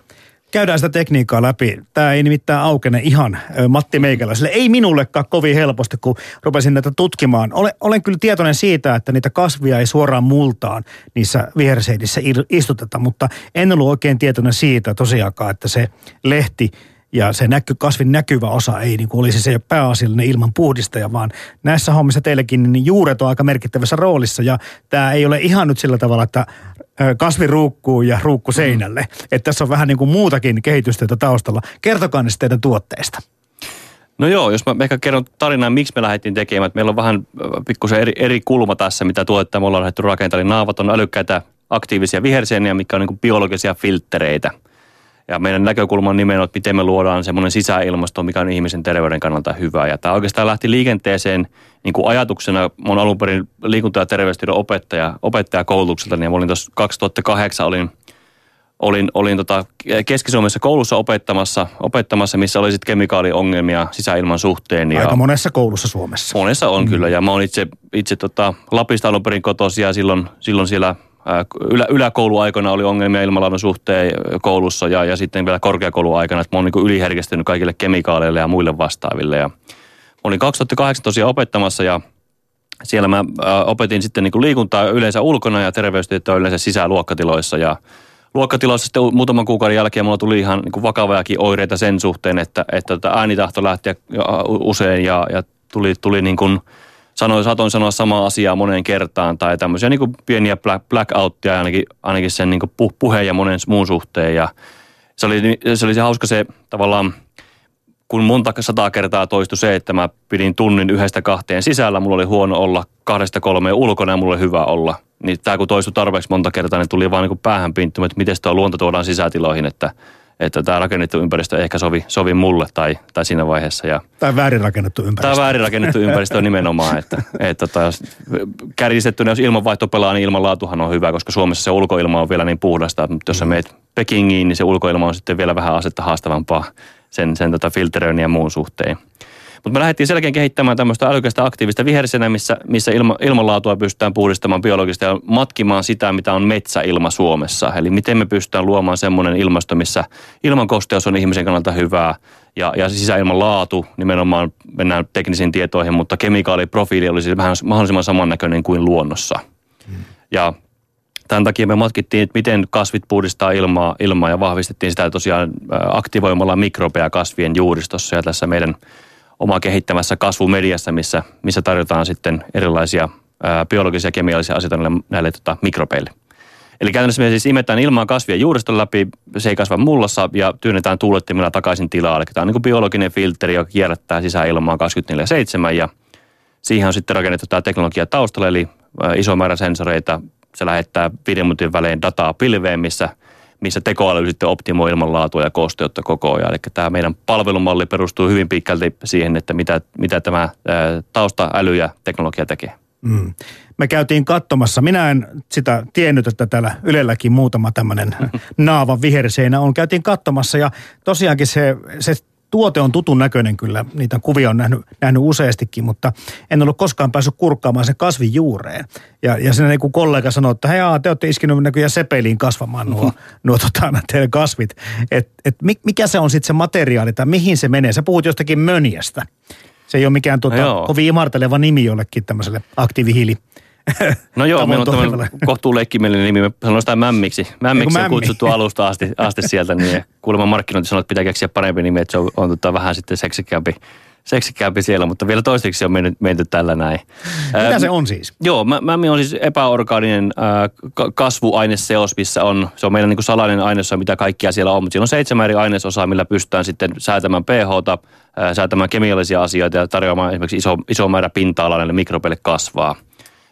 Käydään sitä tekniikkaa läpi. Tämä ei nimittäin aukene ihan Matti Meikäläiselle. Ei minullekaan kovin helposti, kun rupesin näitä tutkimaan. Olen, olen kyllä tietoinen siitä, että niitä kasvia ei suoraan multaan niissä viherseidissä istuteta, mutta en ollut oikein tietoinen siitä tosiaankaan, että se lehti ja se näky, kasvin näkyvä osa ei niin kuin olisi se pääasiallinen ilman puhdistaja, vaan näissä hommissa teillekin niin juuret on aika merkittävässä roolissa ja tämä ei ole ihan nyt sillä tavalla, että kasvi ruukkuu ja ruukku seinälle. Mm. Että tässä on vähän niin kuin muutakin kehitystyötä taustalla. Kertokaa ne teidän tuotteista. No joo, jos mä ehkä kerron tarinaa, miksi me lähdettiin tekemään. Meillä on vähän pikkusen eri, eri kulma tässä, mitä tuotetta me ollaan lähdetty rakentamaan. Naavat on älykkäitä aktiivisia viherseeniä, mikä on niin kuin biologisia filttereitä – ja meidän näkökulma on nimenomaan, että miten me luodaan semmoinen sisäilmasto, mikä on ihmisen terveyden kannalta hyvä. Ja tämä oikeastaan lähti liikenteeseen niin kuin ajatuksena. Mä olen alun perin liikunta- ja terveystiedon opettaja, opettajakoulutukselta, niin olin tuossa 2008 olin, olin, olin tota Keski-Suomessa koulussa opettamassa, opettamassa, missä oli sitten kemikaaliongelmia sisäilman suhteen. Ja Aika monessa koulussa Suomessa. Monessa on mm. kyllä, ja mä oon itse, itse tota Lapista alun perin kotoisin ja silloin, silloin siellä ylä, yläkouluaikana oli ongelmia ilmanlaadun suhteen koulussa ja, ja sitten vielä korkeakouluaikana, että mä oon niin yliherkistynyt kaikille kemikaaleille ja muille vastaaville. Ja mä olin 2008 tosiaan opettamassa ja siellä mä opetin sitten niin liikuntaa yleensä ulkona ja terveystietoa yleensä sisäluokkatiloissa ja luokkatiloissa sitten muutaman kuukauden jälkeen mulla tuli ihan niin vakavajakin oireita sen suhteen, että, että tota äänitahto lähti usein ja, ja tuli, tuli niin kuin – sanoin, saatoin sanoa samaa asiaa moneen kertaan tai tämmöisiä niin kuin pieniä black, blackouttia ainakin, ainakin sen niin kuin puheen ja monen muun suhteen. Ja se oli, se oli se hauska se tavallaan, kun monta sataa kertaa toistui se, että mä pidin tunnin yhdestä kahteen sisällä, mulla oli huono olla kahdesta kolmeen ulkona ja mulla oli hyvä olla. Niin tämä kun toistui tarpeeksi monta kertaa, niin tuli vaan niin kuin päähän pinttymä, että miten tuo luonto tuodaan sisätiloihin, että – että tämä rakennettu ympäristö ehkä sovi, sovi mulle tai, tai siinä vaiheessa. Ja tai väärin rakennettu ympäristö. Tai väärin rakennettu ympäristö on nimenomaan, että, että tota, kärjistettynä, jos ilmanvaihto pelaa, niin ilmanlaatuhan on hyvä, koska Suomessa se ulkoilma on vielä niin puhdasta, mutta jos sä mm. meet Pekingiin, niin se ulkoilma on sitten vielä vähän asetta haastavampaa sen, sen tota filteröinnin ja muun suhteen. Mutta me lähdettiin selkeän kehittämään tämmöistä älykästä aktiivista vihersenä, missä, missä ilma, ilmanlaatua pystytään puhdistamaan biologista ja matkimaan sitä, mitä on metsäilma Suomessa. Eli miten me pystytään luomaan semmoinen ilmasto, missä ilmankosteus on ihmisen kannalta hyvää ja, ja sisäilman laatu, nimenomaan mennään teknisiin tietoihin, mutta kemikaaliprofiili olisi vähän mahdollisimman samannäköinen kuin luonnossa. Hmm. Ja Tämän takia me matkittiin, että miten kasvit puhdistaa ilmaa, ilmaa ja vahvistettiin sitä tosiaan aktivoimalla mikrobeja kasvien juuristossa ja tässä meidän omaa kehittämässä kasvumediassa, missä, missä tarjotaan sitten erilaisia biologisia ja kemiallisia asioita näille, näille tota, mikrobeille. Eli käytännössä me siis imetään ilmaa kasvien juuriston läpi, se ei kasva mullassa ja työnnetään tuulettimilla takaisin tilaa. Eli tämä on niin kuin biologinen filteri, joka kierrättää sisäilmaa 24-7 ja siihen on sitten rakennettu tämä teknologia taustalla, eli iso määrä sensoreita. Se lähettää viiden minuutin välein dataa pilveen, missä – missä tekoäly sitten optimoi ilmanlaatua ja kosteutta koko ajan. Eli tämä meidän palvelumalli perustuu hyvin pitkälti siihen, että mitä, mitä tämä taustaäly ja teknologia tekee. Mm. Me käytiin katsomassa, minä en sitä tiennyt, että täällä Ylelläkin muutama tämmöinen naava viherseinä on. Käytiin katsomassa ja tosiaankin se, se tuote on tutun näköinen kyllä. Niitä kuvia on nähnyt, nähnyt useastikin, mutta en ollut koskaan päässyt kurkkaamaan sen kasvin juureen. Ja, ja sen joku kollega sanoi, että hei, te olette iskenyt näköjään sepeliin kasvamaan nuo, nuo tota, teidän kasvit. Et, et mikä se on sitten se materiaali tai mihin se menee? Sä puhut jostakin mönjästä. Se ei ole mikään tuota, no kovin imarteleva nimi jollekin tämmöiselle aktiivihiili No joo, meillä on tämmöinen kohtuu leikkimielinen nimi. Me sanoin sitä mämmiksi. Mämmiksi on kutsuttu alusta asti, asti sieltä. Niin kuulemma markkinointi sanoo, että pitää keksiä parempi nimi, että se on, on tota, vähän sitten seksikkäämpi, seksikkäämpi siellä, mutta vielä toiseksi on mennyt, menty tällä näin. Mitä se on siis? Joo, mämmi on siis epäorgaaninen äh, kasvuaineseos, missä on, se on meidän niin kuin salainen ainesosa, mitä kaikkia siellä on, mutta siellä on seitsemän eri ainesosaa, millä pystytään sitten säätämään pH-ta, äh, säätämään kemiallisia asioita ja tarjoamaan esimerkiksi iso, iso määrä pinta-alaa näille mikrobeille kasvaa.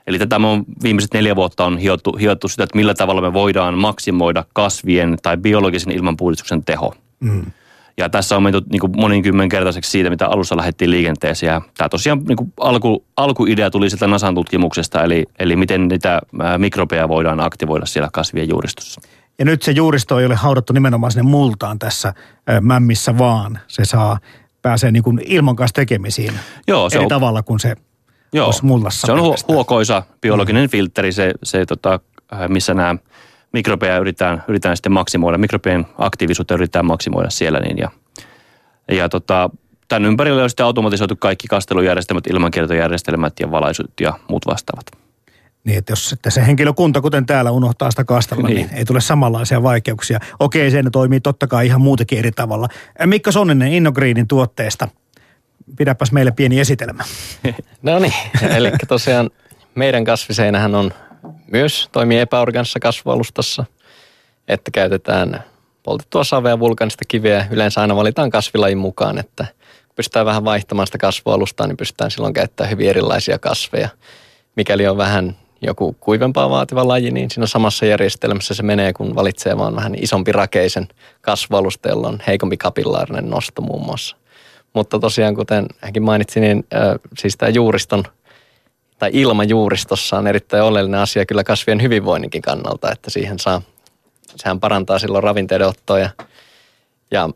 Eli tätä on viimeiset neljä vuotta on hiottu, hiottu sitä, että millä tavalla me voidaan maksimoida kasvien tai biologisen ilmanpuhdistuksen teho. Mm. Ja tässä on menty niin kuin monikymmenkertaiseksi siitä, mitä alussa lähdettiin liikenteeseen. Ja tämä tosiaan niin kuin alku, alkuidea tuli sieltä NASAn tutkimuksesta, eli, eli miten niitä mikrobeja voidaan aktivoida siellä kasvien juuristossa. Ja nyt se juuristo ei ole haudattu nimenomaan sinne multaan tässä mämmissä, vaan se saa, pääsee niin kuin ilman kanssa tekemisiin Joo, se eri on, tavalla kuin se Joo, mullassa. Se on hu- huokoisa biologinen mm. filtteri, se, se tota, äh, missä nämä mikrobeja yritetään, yritetään sitten maksimoida, mikrobien aktiivisuutta yritetään maksimoida siellä. Niin ja, ja tota, tämän ympärillä on sitten automatisoitu kaikki kastelujärjestelmät, ilmankiertojärjestelmät ja valaisut ja muut vastaavat. Niin, että jos sitten se henkilökunta, kuten täällä, unohtaa sitä kastella, niin. niin ei tule samanlaisia vaikeuksia. Okei, se toimii totta kai ihan muutenkin eri tavalla. Mikko Sonninen Innogreedin tuotteesta – pidäpäs meille pieni esitelmä. No niin, eli tosiaan meidän kasviseinähän on myös toimii epäorganisessa kasvualustassa, että käytetään poltettua savea vulkanista kiveä. Yleensä aina valitaan kasvilajin mukaan, että kun pystytään vähän vaihtamaan sitä kasvualustaa, niin pystytään silloin käyttämään hyvin erilaisia kasveja. Mikäli on vähän joku kuivempaa vaativa laji, niin siinä samassa järjestelmässä se menee, kun valitsee vaan vähän isompi rakeisen kasvualusta, jolla on heikompi kapillaarinen nosto muun muassa. Mutta tosiaan, kuten hänkin mainitsi, niin äh, siis tämä juuriston tai ilma juuristossa on erittäin oleellinen asia kyllä kasvien hyvinvoinninkin kannalta, että siihen saa, sehän parantaa silloin ravinteiden ottoa ja, ja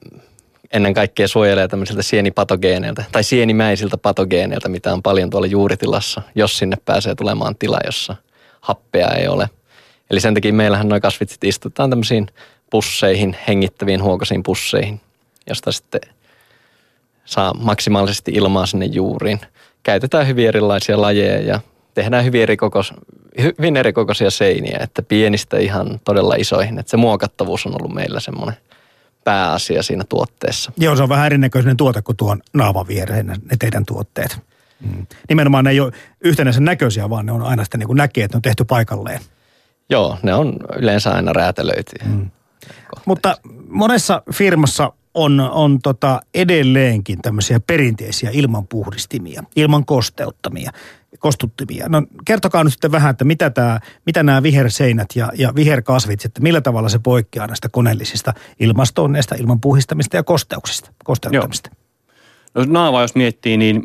ennen kaikkea suojelee tämmöisiltä sienipatogeeneilta tai sienimäisiltä patogeeneilta, mitä on paljon tuolla juuritilassa, jos sinne pääsee tulemaan tila, jossa happea ei ole. Eli sen takia meillähän nuo kasvit sitten istutaan tämmöisiin pusseihin, hengittäviin huokoisiin pusseihin, josta sitten saa maksimaalisesti ilmaa sinne juuriin. Käytetään hyvin erilaisia lajeja ja tehdään hyvin, erikokos, hyvin erikokoisia seiniä, että pienistä ihan todella isoihin. Että se muokattavuus on ollut meillä semmoinen pääasia siinä tuotteessa. Joo, se on vähän erinäköinen tuote kuin tuon naavan viereen ne teidän tuotteet. Mm. Nimenomaan ne ei ole yhtenäisen näköisiä, vaan ne on aina sitten niin kuin näkee, että ne on tehty paikalleen. Joo, ne on yleensä aina räätälöity. Mm. Mutta monessa firmassa on, on tota edelleenkin tämmöisiä perinteisiä ilmanpuhdistimia, ilman kosteuttamia, kostuttimia. No kertokaa nyt sitten vähän, että mitä, tää, mitä nämä viherseinät ja, ja viherkasvit, että millä tavalla se poikkeaa näistä koneellisista ilmastonneista, ilmanpuhdistamista ja kosteuksista, kosteuttamista. Joo. No naava jos miettii, niin,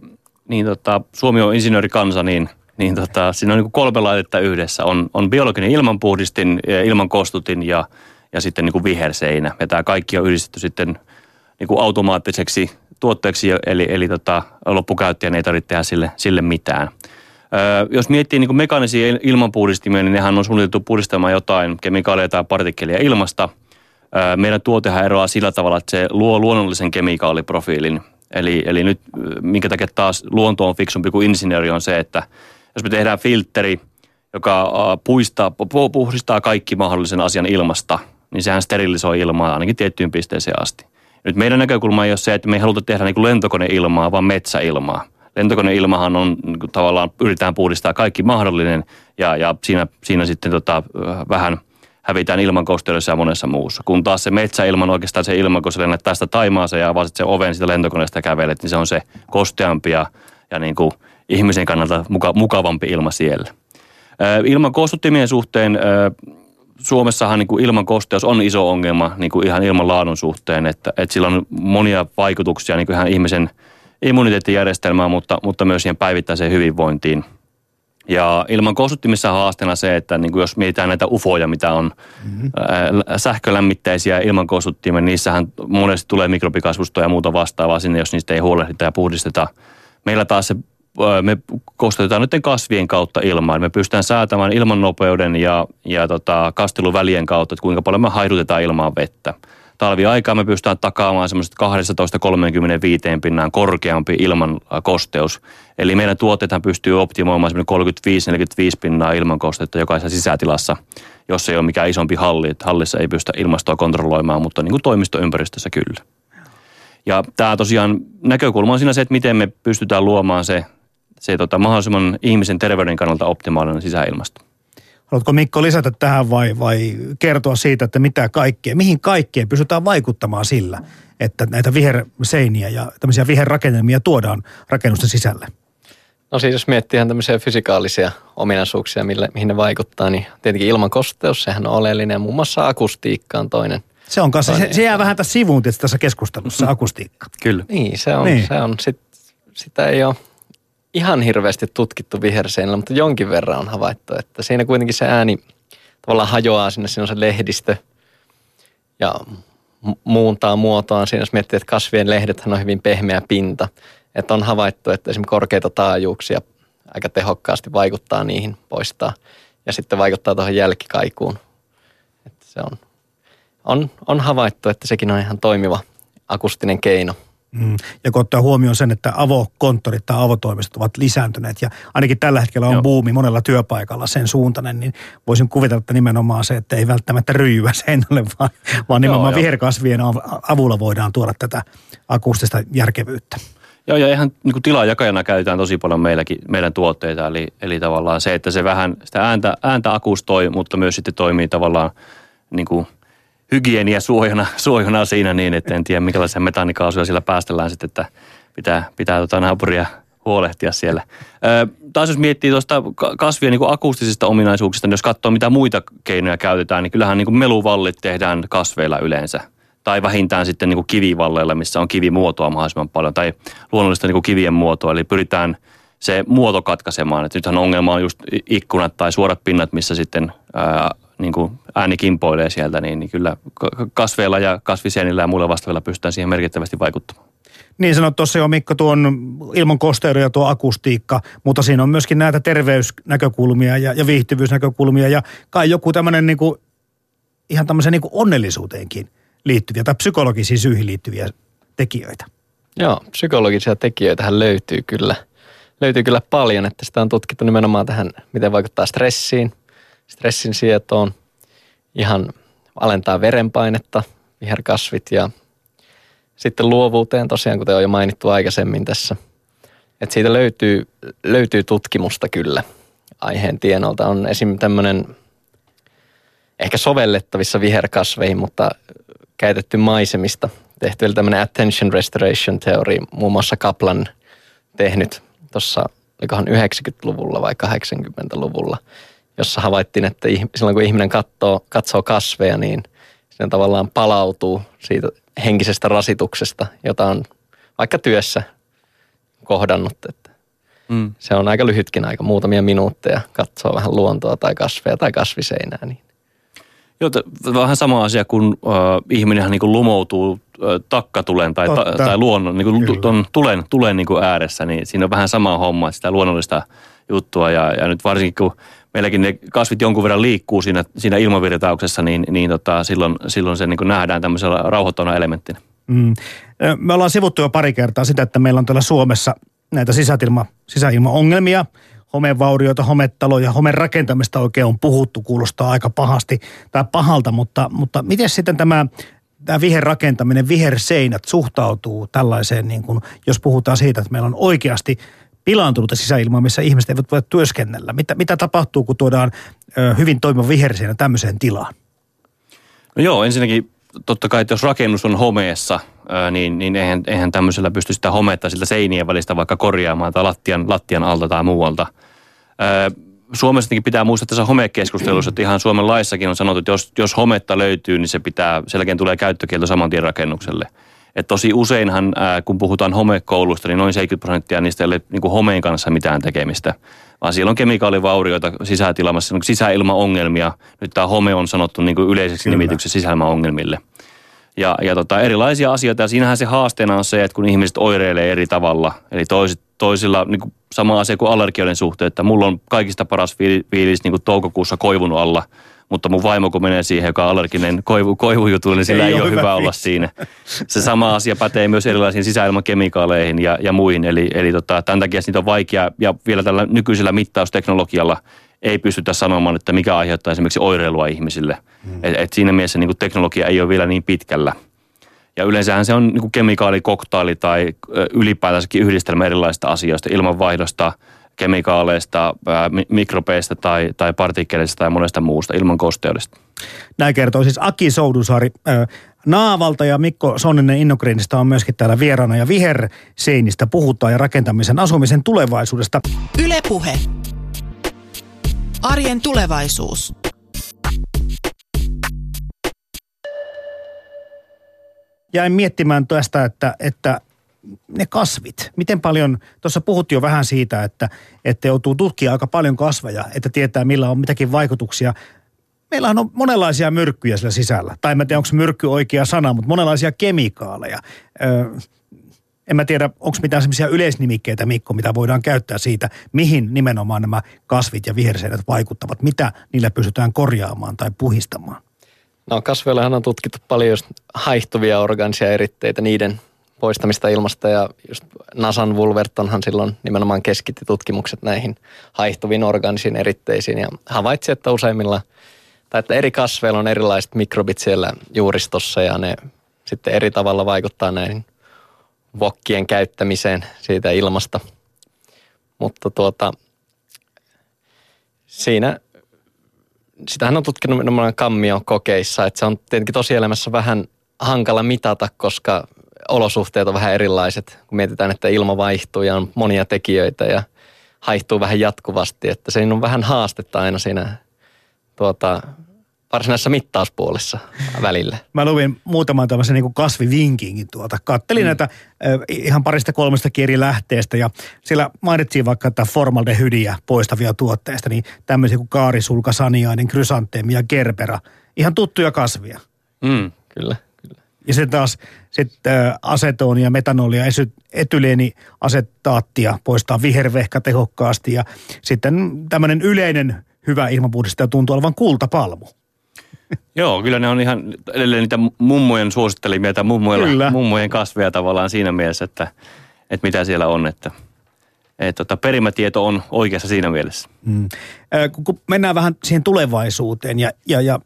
niin tota, Suomi on insinöörikansa, niin niin tota, siinä on niin kolme laitetta yhdessä. On, on biologinen ilmanpuhdistin, ilman kostutin ja, ja sitten niin kuin viherseinä. Ja tämä kaikki on yhdistetty sitten niin kuin automaattiseksi tuotteeksi, eli, eli tota, loppukäyttäjän ei tarvitse tehdä sille, sille mitään. Öö, jos miettii niin kuin mekaanisia ilmanpuhdistimia, niin nehän on suunniteltu puhdistamaan jotain kemikaaleja tai partikkelia ilmasta. Öö, meidän tuotehan eroaa sillä tavalla, että se luo luonnollisen kemikaaliprofiilin. Eli, eli nyt minkä takia taas luonto on fiksumpi kuin insinööri on se, että jos me tehdään filtteri, joka puistaa, puhdistaa kaikki mahdollisen asian ilmasta, niin sehän sterilisoi ilmaa ainakin tiettyyn pisteeseen asti. Nyt meidän näkökulma ei ole se, että me ei haluta tehdä niin kuin lentokoneilmaa, vaan metsäilmaa. Lentokoneilmahan on niin kuin tavallaan, yritetään puhdistaa kaikki mahdollinen ja, ja siinä, siinä sitten tota, vähän hävitään ilmankosteudessa ja monessa muussa. Kun taas se metsäilman oikeastaan se ilma, kun sä lennät tästä Taimaaseen ja avasit sen oven sitä lentokoneesta ja kävelet, niin se on se kosteampi ja, ja niin kuin ihmisen kannalta muka, mukavampi ilma siellä. Ilman kostuttimien suhteen Suomessahan niin kuin ilman kosteus on iso ongelma niin kuin ihan ilman laadun suhteen, että, että sillä on monia vaikutuksia niin kuin ihan ihmisen immuniteettijärjestelmään, mutta, mutta myös siihen päivittäiseen hyvinvointiin. Ja ilman kostuttimissa haasteena se, että niin kuin jos mietitään näitä ufoja, mitä on mm-hmm. sähkölämmitteisiä ilman kostuttimia, niin niissähän monesti tulee mikrobikasvustoja ja muuta vastaavaa sinne, jos niistä ei huolehdita ja puhdisteta. Meillä taas se, me kostutetaan nyt kasvien kautta ilmaan. Me pystytään säätämään ilman nopeuden ja, ja tota, kasteluvälien kautta, että kuinka paljon me haidutetaan ilmaan vettä talviaikaa me pystytään takaamaan semmoiset 12-35 pinnaan korkeampi ilman kosteus. Eli meidän tuotteethan pystyy optimoimaan semmoinen 35-45 pinnaa ilman kostetta jokaisessa sisätilassa, jos ei ole mikään isompi halli. Että hallissa ei pystytä ilmastoa kontrolloimaan, mutta niin kuin toimistoympäristössä kyllä. Ja tämä tosiaan näkökulma on siinä se, että miten me pystytään luomaan se, se tota, mahdollisimman ihmisen terveyden kannalta optimaalinen sisäilmasto. Haluatko Mikko lisätä tähän vai, vai kertoa siitä, että mitä kaikkea, mihin kaikkeen pystytään vaikuttamaan sillä, että näitä viherseiniä ja tämmöisiä viherrakennelmia tuodaan rakennusten sisälle? No siis jos miettii ihan tämmöisiä fysikaalisia ominaisuuksia, mille, mihin ne vaikuttaa, niin tietenkin ilman kosteus, sehän on oleellinen. Muun muassa akustiikka on toinen. Se on kanssa, se, se jää vähän tässä sivuun tässä keskustelussa, akustiikka. Kyllä. Niin, se on. Niin. Se on sit, sitä ei ole ihan hirveästi tutkittu viherseinällä, mutta jonkin verran on havaittu, että siinä kuitenkin se ääni tavallaan hajoaa sinne, siinä on se lehdistö ja muuntaa muotoaan. Siinä jos miettii, että kasvien lehdethän on hyvin pehmeä pinta, että on havaittu, että esimerkiksi korkeita taajuuksia aika tehokkaasti vaikuttaa niihin, poistaa ja sitten vaikuttaa tuohon jälkikaikuun. Että se on, on, on havaittu, että sekin on ihan toimiva akustinen keino – Mm. Ja kun ottaa huomioon sen, että avokonttorit tai avotoimistot ovat lisääntyneet ja ainakin tällä hetkellä on Joo. buumi monella työpaikalla sen suuntainen, niin voisin kuvitella, että nimenomaan se, että ei välttämättä ryijyä seinälle, vaan, vaan nimenomaan Joo, viherkasvien avulla voidaan tuoda tätä akustista järkevyyttä. Joo, ja ihan niin kuin tilajakajana käytetään tosi paljon meilläkin, meidän tuotteita, eli, eli tavallaan se, että se vähän sitä ääntä, ääntä akustoi, mutta myös sitten toimii tavallaan niin kuin – hygienia suojana, suojana siinä niin, että en tiedä minkälaisia metanikaasuja siellä päästellään sitten, että pitää, pitää tota naapuria huolehtia siellä. Ö, taas jos miettii tuosta kasvien niin akustisista ominaisuuksista, niin jos katsoo mitä muita keinoja käytetään, niin kyllähän niin meluvallit tehdään kasveilla yleensä. Tai vähintään sitten niin kivivalleilla, missä on kivimuotoa mahdollisimman paljon, tai luonnollista niin kivien muotoa. Eli pyritään se muoto katkaisemaan. Et nythän ongelma on just ikkunat tai suorat pinnat, missä sitten ää, niin kuin ääni kimpoilee sieltä, niin, niin kyllä kasveilla ja kasvisienillä ja muilla vastaavilla pystytään siihen merkittävästi vaikuttamaan. Niin sanot tuossa jo Mikko tuon ilman kosteuden ja tuo akustiikka, mutta siinä on myöskin näitä terveysnäkökulmia ja, ja viihtyvyysnäkökulmia ja kai joku tämmöinen niin kuin, ihan tämmöisen niin kuin onnellisuuteenkin liittyviä tai psykologisiin syihin liittyviä tekijöitä. Joo, psykologisia tekijöitä löytyy kyllä. Löytyy kyllä paljon, että sitä on tutkittu nimenomaan tähän, miten vaikuttaa stressiin – stressin sietoon, ihan alentaa verenpainetta, viherkasvit ja sitten luovuuteen tosiaan, kuten on jo mainittu aikaisemmin tässä. Että siitä löytyy, löytyy tutkimusta kyllä aiheen tienolta. On esim. tämmöinen ehkä sovellettavissa viherkasveihin, mutta käytetty maisemista tehty tämmöinen attention restoration theory, muun muassa Kaplan tehnyt tuossa, olikohan 90-luvulla vai 80-luvulla – jossa havaittiin, että silloin kun ihminen katsoo, katsoo kasveja, niin se tavallaan palautuu siitä henkisestä rasituksesta, jota on vaikka työssä kohdannut. Että mm. Se on aika lyhytkin aika, muutamia minuutteja katsoo vähän luontoa tai kasveja tai kasviseinää. Niin. Joo, vähän sama asia, kun äh, ihminen niin lumoutuu äh, takkatulen tai, ta, tai luonnon, niin kuin ton tulen, tulen niin kuin ääressä, niin siinä on vähän sama homma, sitä luonnollista juttua. Ja, ja nyt varsinkin kun meilläkin ne kasvit jonkun verran liikkuu siinä, siinä ilmavirtauksessa, niin, niin tota, silloin, silloin se niin nähdään tämmöisellä rauhoittavana elementtinä. Mm. Me ollaan sivuttu jo pari kertaa sitä, että meillä on täällä Suomessa näitä sisäilma, sisäilmaongelmia, homevaurioita, hometaloja, homen rakentamista oikein on puhuttu, kuulostaa aika pahasti tai pahalta, mutta, mutta miten sitten tämä, tämä viherrakentaminen, viherseinät suhtautuu tällaiseen, niin kuin, jos puhutaan siitä, että meillä on oikeasti pilaantunutta sisäilmaa, missä ihmiset eivät voi työskennellä? Mitä, mitä tapahtuu, kun tuodaan ö, hyvin toimiva viherseinä tämmöiseen tilaan? No joo, ensinnäkin totta kai, että jos rakennus on homeessa, niin, niin eihän, eihän tämmöisellä pysty sitä hometta siltä seinien välistä vaikka korjaamaan tai lattian, lattian alta tai muualta. Suomessakin pitää muistaa tässä homekeskustelussa, että ihan Suomen laissakin on sanottu, että jos, jos hometta löytyy, niin se pitää, selkeän tulee käyttökielto saman tien rakennukselle. Et tosi useinhan, ää, kun puhutaan homekoulusta, niin noin 70 prosenttia niistä ei ole niin homeen kanssa mitään tekemistä, vaan siellä on kemikaalivaurioita sisätilamassa, sisäilmaongelmia. Nyt tämä home on sanottu niin kuin yleiseksi Kyllä. nimitykseksi sisäilmaongelmille. Ja, ja tota, erilaisia asioita, ja siinähän se haasteena on se, että kun ihmiset oireilee eri tavalla, eli toiset, toisilla niin kuin sama asia kuin allergioiden suhteen, että mulla on kaikista paras fiilis, fiilis niin kuin toukokuussa koivun alla, mutta mun vaimo kun menee siihen, joka on allerginen koivu, koivujutulle, niin sillä ei, ei ole hyvä, hyvä olla siinä. Se sama asia pätee myös erilaisiin sisäilmakemikaaleihin ja, ja muihin, eli, eli tota, tämän takia niitä on vaikea, ja vielä tällä nykyisellä mittausteknologialla ei pystytä sanomaan, että mikä aiheuttaa esimerkiksi oireilua ihmisille. Hmm. Et, et siinä mielessä niin teknologia ei ole vielä niin pitkällä. Ja yleensähän se on niin kuin kemikaalikoktaili tai ylipäätänsäkin yhdistelmä erilaisista asioista, ilmanvaihdosta, kemikaaleista, ää, mikrobeista tai, tai partikkeleista tai monesta muusta ilman kosteudesta. Näin kertoo siis Aki Soudusari äh, Naavalta ja Mikko Sonninen Innokriinista on myöskin täällä vieraana ja viherseinistä puhutaan ja rakentamisen asumisen tulevaisuudesta. Ylepuhe. Arjen tulevaisuus. Jäin miettimään tästä, että, että ne kasvit, miten paljon, tuossa puhuttiin jo vähän siitä, että, että joutuu tutkia aika paljon kasveja, että tietää millä on mitäkin vaikutuksia. Meillähän on monenlaisia myrkkyjä siellä sisällä. Tai en tiedä, onko myrkky oikea sana, mutta monenlaisia kemikaaleja. Öö, en mä tiedä, onko mitään semmoisia yleisnimikkeitä, Mikko, mitä voidaan käyttää siitä, mihin nimenomaan nämä kasvit ja viherseinät vaikuttavat. Mitä niillä pystytään korjaamaan tai puhistamaan? No kasveillahan on tutkittu paljon haihtuvia organisia eritteitä, niiden poistamista ilmasta ja just Nasan Wolvertonhan silloin nimenomaan keskitti tutkimukset näihin haihtuviin organisiin eritteisiin ja havaitsi, että useimmilla tai että eri kasveilla on erilaiset mikrobit siellä juuristossa ja ne sitten eri tavalla vaikuttaa näihin vokkien käyttämiseen siitä ilmasta. Mutta tuota, siinä, sitähän on tutkinut nimenomaan kammio kokeissa, että se on tietenkin tosielämässä vähän hankala mitata, koska olosuhteet on vähän erilaiset, kun mietitään, että ilma vaihtuu ja on monia tekijöitä ja haihtuu vähän jatkuvasti, että se on vähän haastetta aina siinä tuota, varsinaisessa mittauspuolessa välillä. Mä luin muutaman tämmöisen niin kasvivinkinkin tuota. Kattelin mm. näitä äh, ihan parista kolmesta eri lähteestä ja siellä mainittiin vaikka että formaldehydiä poistavia tuotteista, niin tämmöisiä kuin kaarisulka, saniainen, krysanteemi ja gerbera. Ihan tuttuja kasvia. Mm, kyllä. Ja sitten taas sit, ä, asetonia, metanolia, etyleeniasettaattia poistaa vihervehkä tehokkaasti. Ja sitten tämmöinen yleinen hyvä ilmanpuhdistaja tuntuu olevan kultapalmu. Joo, kyllä ne on ihan edelleen niitä mummojen suosittelimia tai mummojen, mummojen kasveja tavallaan siinä mielessä, että, että mitä siellä on. Että, että tota, perimätieto on oikeassa siinä mielessä. Mm. Kun mennään vähän siihen tulevaisuuteen ja, ja, ja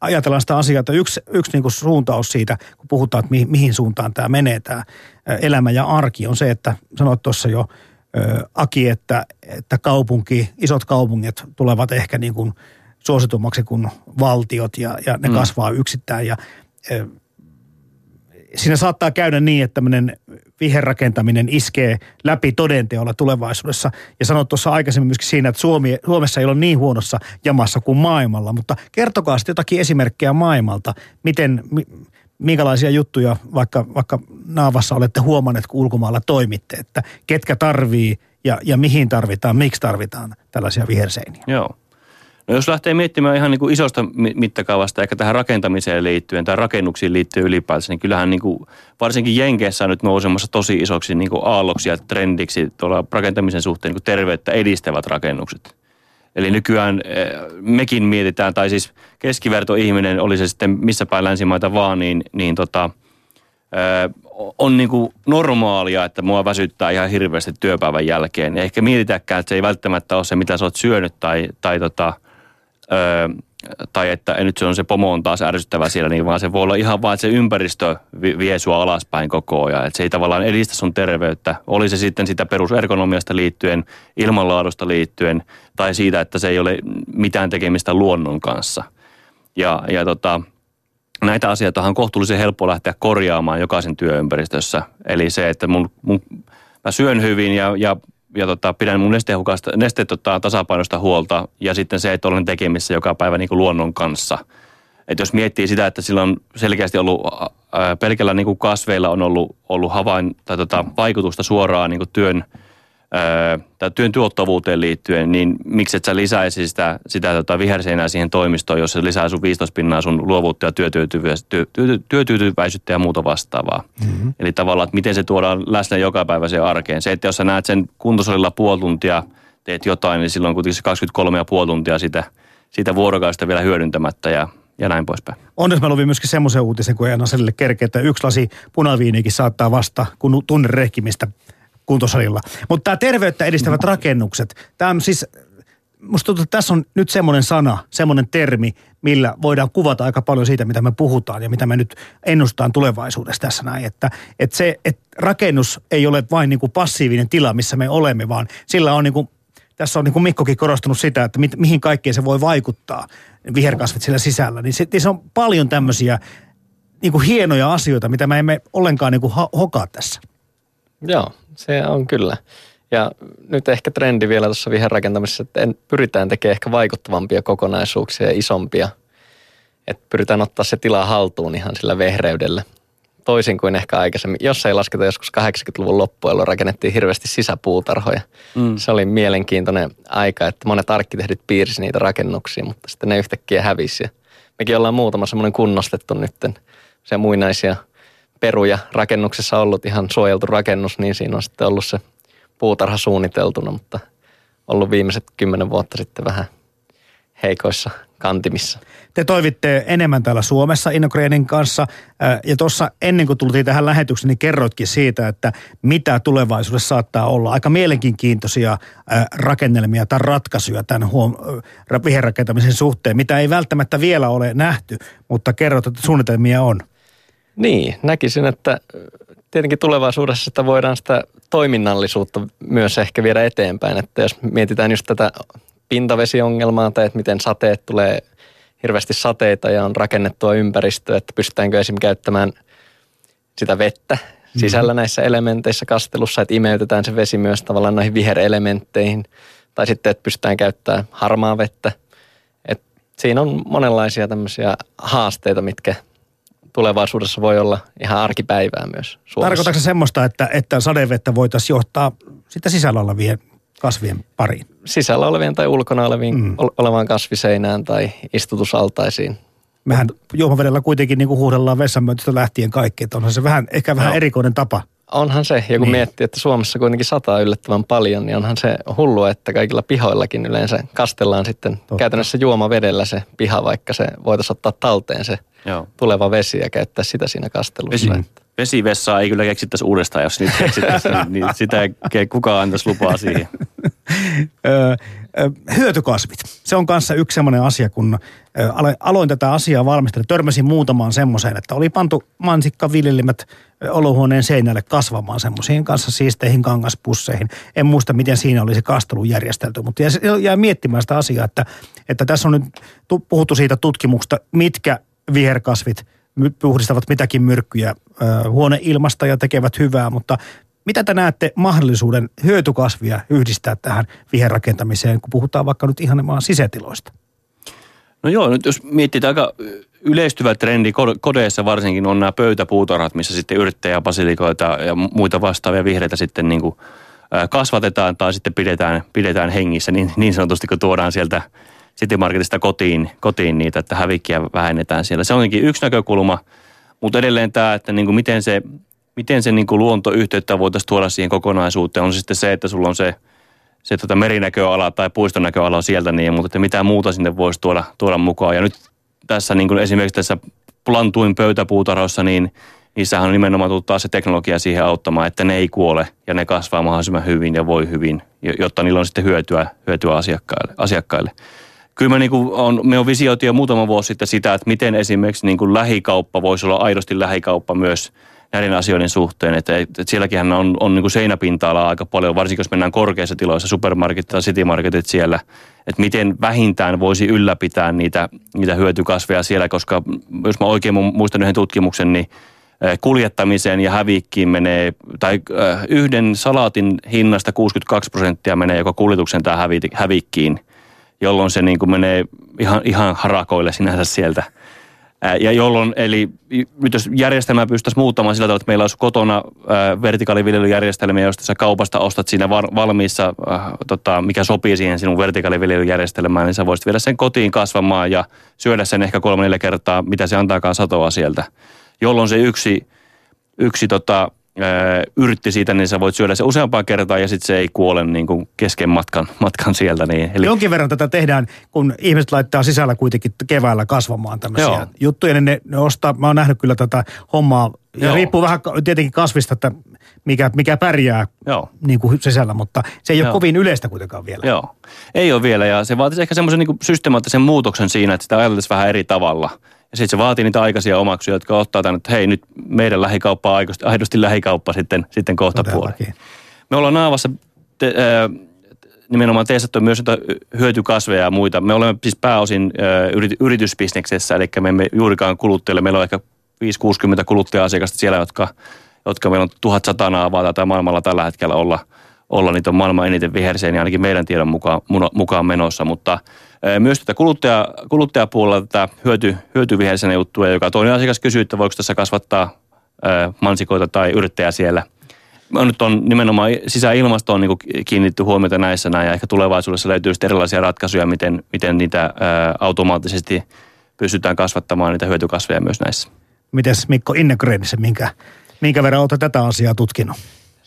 ajatellaan sitä asiaa, että yksi, yksi niin kuin suuntaus siitä, kun puhutaan, että mihin, mihin suuntaan tämä menee, tämä elämä ja arki, on se, että sanoit tuossa jo, Aki, että, että kaupunki, isot kaupungit tulevat ehkä niin kuin suositummaksi kuin valtiot ja, ja ne mm. kasvaa yksittäin ja siinä saattaa käydä niin, että tämmöinen viherrakentaminen iskee läpi todenteolla tulevaisuudessa. Ja sanoit tuossa aikaisemmin myöskin siinä, että Suomi, Suomessa ei ole niin huonossa jamassa kuin maailmalla, mutta kertokaa sitten jotakin esimerkkejä maailmalta, miten, minkälaisia juttuja vaikka, vaikka Naavassa olette huomanneet, kun ulkomailla toimitte, että ketkä tarvii ja, ja mihin tarvitaan, miksi tarvitaan tällaisia viherseiniä. Joo. No jos lähtee miettimään ihan niin kuin isosta mittakaavasta, ehkä tähän rakentamiseen liittyen tai rakennuksiin liittyen ylipäätään, niin kyllähän niin kuin, varsinkin Jenkeissä on nyt nousemassa tosi isoksi niin kuin aalloksi ja trendiksi tuolla rakentamisen suhteen niin kuin terveyttä edistävät rakennukset. Eli nykyään eh, mekin mietitään, tai siis keskivertoihminen, oli se sitten missä päin länsimaita vaan, niin, niin tota, eh, on niin kuin normaalia, että mua väsyttää ihan hirveästi työpäivän jälkeen. Ehkä mietitäänkään, että se ei välttämättä ole se, mitä sä oot syönyt tai, tai tota, Öö, tai että nyt se on se pomo on taas ärsyttävä siellä, niin vaan se voi olla ihan vaan, että se ympäristö vie sua alaspäin koko ajan. Että se ei tavallaan edistä sun terveyttä. Oli se sitten sitä perusergonomiasta liittyen, ilmanlaadusta liittyen, tai siitä, että se ei ole mitään tekemistä luonnon kanssa. Ja, ja tota, näitä asioita on kohtuullisen helppo lähteä korjaamaan jokaisen työympäristössä. Eli se, että mun, mun, mä syön hyvin ja, ja ja tota, pidän mun nestehukasta, neste tota, tasapainosta huolta ja sitten se, että olen tekemissä joka päivä niin kuin luonnon kanssa. Että jos miettii sitä, että sillä on selkeästi ollut, ää, pelkällä niin kuin kasveilla on ollut, ollut havain, tai tota, vaikutusta suoraan niin kuin työn, tai työn tuottavuuteen liittyen, niin miksi et sä lisäisi sitä, sitä tota viherseinää siihen toimistoon, jos se lisää sun 15 pinnaa sun luovuutta ja työtyytyväisyyttä, työ, työtyytyväisyyttä ja muuta vastaavaa. Mm-hmm. Eli tavallaan, että miten se tuodaan läsnä jokapäiväiseen arkeen. Se, että jos sä näet sen kuntosalilla puoli tuntia, teet jotain, niin silloin kuitenkin se 23,5 tuntia sitä, sitä vuorokaudesta vielä hyödyntämättä ja ja näin poispäin. Onneksi mä luvin myöskin semmoisen uutisen, kun Eena Selille kerkeä, että yksi lasi punaviiniikin saattaa vasta kun tunne rehkimistä kuntosalilla. Mutta tämä terveyttä edistävät rakennukset, tämä on siis, musta tuntuu, että tässä on nyt semmoinen sana, semmoinen termi, millä voidaan kuvata aika paljon siitä, mitä me puhutaan ja mitä me nyt ennustaan tulevaisuudessa tässä näin. Että, että se, että rakennus ei ole vain niin kuin passiivinen tila, missä me olemme, vaan sillä on niin kuin tässä on niin kuin Mikkokin korostanut sitä, että mi, mihin kaikkeen se voi vaikuttaa, viherkasvit siellä sisällä. Niin se, niin se on paljon tämmöisiä niin kuin hienoja asioita, mitä me emme ollenkaan niin kuin hokaa tässä. Joo, se on kyllä. Ja nyt ehkä trendi vielä tuossa viherrakentamisessa, että en, pyritään tekemään ehkä vaikuttavampia kokonaisuuksia ja isompia. Että pyritään ottaa se tila haltuun ihan sillä vehreydellä – toisin kuin ehkä aikaisemmin. Jos ei lasketa joskus 80-luvun loppuun, jolloin rakennettiin hirveästi sisäpuutarhoja. Mm. Se oli mielenkiintoinen aika, että monet arkkitehdit piirsi niitä rakennuksia, mutta sitten ne yhtäkkiä hävisi. Ja mekin ollaan muutama semmoinen kunnostettu nytten se muinaisia peruja rakennuksessa ollut ihan suojeltu rakennus, niin siinä on sitten ollut se puutarha suunniteltuna, mutta ollut viimeiset kymmenen vuotta sitten vähän heikoissa kantimissa. Te toivitte enemmän täällä Suomessa Innogrenin kanssa ja tuossa ennen kuin tultiin tähän lähetykseen, niin kerroitkin siitä, että mitä tulevaisuudessa saattaa olla. Aika mielenkiintoisia rakennelmia tai ratkaisuja tämän huom- viherrakentamisen suhteen, mitä ei välttämättä vielä ole nähty, mutta kerrot, että suunnitelmia on. Niin, näkisin, että tietenkin tulevaisuudessa sitä voidaan sitä toiminnallisuutta myös ehkä viedä eteenpäin. Että jos mietitään just tätä pintavesiongelmaa tai että miten sateet tulee hirveästi sateita ja on rakennettua ympäristöä, että pystytäänkö esim. käyttämään sitä vettä sisällä mm-hmm. näissä elementeissä kastelussa, että imeytetään se vesi myös tavallaan noihin viherelementteihin. Tai sitten, että pystytään käyttämään harmaa vettä. Et siinä on monenlaisia tämmöisiä haasteita, mitkä tulevaisuudessa voi olla ihan arkipäivää myös Suomessa. Tarkoitatko semmoista, että, että sadevettä voitaisiin johtaa sitä sisällä olevien kasvien pariin? Sisällä olevien tai ulkona oleviin, mm. olevaan kasviseinään tai istutusaltaisiin. Mehän juomavedellä kuitenkin niin kuin huudellaan vessanmöytöstä lähtien kaikki, että onhan se vähän, ehkä vähän no. erikoinen tapa. Onhan se, ja kun niin. miettii, että Suomessa kuitenkin sataa yllättävän paljon, niin onhan se hullua, että kaikilla pihoillakin yleensä kastellaan sitten Totta. käytännössä juomavedellä se piha, vaikka se voitaisiin ottaa talteen se Joo. tuleva vesi ja käyttää sitä siinä kastelussa. Vesi, vesivessaa ei kyllä keksittäisi uudestaan, jos niitä keksittäisi, niin, niin sitä ei kukaan antaisi lupaa siihen. hyötykasvit. Se on kanssa yksi semmoinen asia, kun aloin tätä asiaa valmistella. Törmäsin muutamaan semmoiseen, että oli pantu mansikkaviljelimät olohuoneen seinälle kasvamaan semmoisiin kanssa siisteihin kangaspusseihin. En muista, miten siinä oli se kastelu järjestelty, mutta jäi miettimään sitä asiaa, että, että tässä on nyt puhuttu siitä tutkimuksesta, mitkä viherkasvit – puhdistavat mitäkin myrkkyjä huoneilmasta ja tekevät hyvää, mutta mitä te näette mahdollisuuden hyötykasvia yhdistää tähän viherrakentamiseen, kun puhutaan vaikka nyt ihan maan sisätiloista? No joo, nyt jos miettii aika yleistyvä trendi kodeissa varsinkin on nämä pöytäpuutarhat, missä sitten yrittäjäbasilikoita ja muita vastaavia vihreitä sitten niin kuin kasvatetaan tai sitten pidetään, pidetään hengissä niin, niin sanotusti, kun tuodaan sieltä City Marketista kotiin, kotiin niitä, että hävikkiä vähennetään siellä. Se onkin yksi näkökulma, mutta edelleen tämä, että niin kuin miten se, miten se niin kuin luontoyhteyttä voitaisiin tuoda siihen kokonaisuuteen, on sitten se, että sulla on se, se tota merinäköala tai puistonäköala sieltä, niin, mutta että mitä muuta sinne voisi tuoda, tuoda mukaan. Ja nyt tässä niin kuin esimerkiksi tässä plantuin pöytäpuutarhossa, niin niissähän on nimenomaan tullut taas se teknologia siihen auttamaan, että ne ei kuole ja ne kasvaa mahdollisimman hyvin ja voi hyvin, jotta niillä on sitten hyötyä, hyötyä asiakkaille. asiakkaille kyllä mä niin kuin on, me on visioitu jo muutama vuosi sitten sitä, että miten esimerkiksi niin kuin lähikauppa voisi olla aidosti lähikauppa myös näiden asioiden suhteen. Että, että sielläkin on, on niin kuin seinäpinta-alaa aika paljon, varsinkin jos mennään korkeissa tiloissa, supermarketit tai citymarketit siellä, että miten vähintään voisi ylläpitää niitä, niitä hyötykasveja siellä, koska jos mä oikein muistan yhden tutkimuksen, niin eh, kuljettamiseen ja hävikkiin menee, tai eh, yhden salaatin hinnasta 62 prosenttia menee joko kuljetuksen tai hävikkiin – jolloin se niin kuin menee ihan, ihan harakoille sinänsä sieltä. Ja jolloin, eli nyt jos järjestelmää pystyttäisiin muuttamaan sillä tavalla, että meillä olisi kotona vertikaaliviljelyjärjestelmiä, josta sä kaupasta ostat siinä var, valmiissa, äh, tota, mikä sopii siihen sinun vertikaaliviljelyjärjestelmään, niin sä voisit viedä sen kotiin kasvamaan ja syödä sen ehkä kolme neljä kertaa, mitä se antaakaan satoa sieltä. Jolloin se yksi, yksi tota, yrtti siitä, niin sä voit syödä se useampaan kertaan ja sitten se ei kuole niin kuin kesken matkan, matkan sieltä. Niin, Eli... Jonkin verran tätä tehdään, kun ihmiset laittaa sisällä kuitenkin keväällä kasvamaan tämmöisiä Joo. juttuja, niin ne, ne ostaa, mä oon nähnyt kyllä tätä hommaa, ja Joo. riippuu vähän tietenkin kasvista, että mikä, mikä pärjää Joo. niin kuin sisällä, mutta se ei ole Joo. kovin yleistä kuitenkaan vielä. Joo, ei ole vielä ja se vaatisi ehkä semmoisen niin systemaattisen muutoksen siinä, että sitä ajateltaisiin vähän eri tavalla. Ja sitten se vaatii niitä aikaisia omaksuja, jotka ottaa tänne, että hei nyt meidän lähikauppa on aidosti, aidosti lähikauppa sitten, sitten kohta puoli. Me ollaan Naavassa te, ää, nimenomaan testattu myös hyötykasveja ja muita. Me olemme siis pääosin ää, yrit, yritysbisneksessä, eli me emme juurikaan kuluttajille. Meillä on ehkä 5-60 kuluttaja-asiakasta siellä, jotka, jotka meillä on 1100 naavaa tätä maailmalla tällä hetkellä olla, olla. Niitä on maailman eniten viherseeniä ainakin meidän tiedon mukaan, mukaan menossa, mutta myös tätä kuluttaja, kuluttajapuolella tätä hyöty, hyötyvihersenä juttua, joka toinen asiakas kysyy, että voiko tässä kasvattaa mansikoita tai yrttejä siellä – nyt on nimenomaan sisäilmastoon niin kiinnitty huomiota näissä näin, ja ehkä tulevaisuudessa löytyy erilaisia ratkaisuja, miten, miten niitä automaattisesti pystytään kasvattamaan niitä hyötykasveja myös näissä. Mites Mikko Innegrenissä, minkä, minkä verran olette tätä asiaa tutkinut?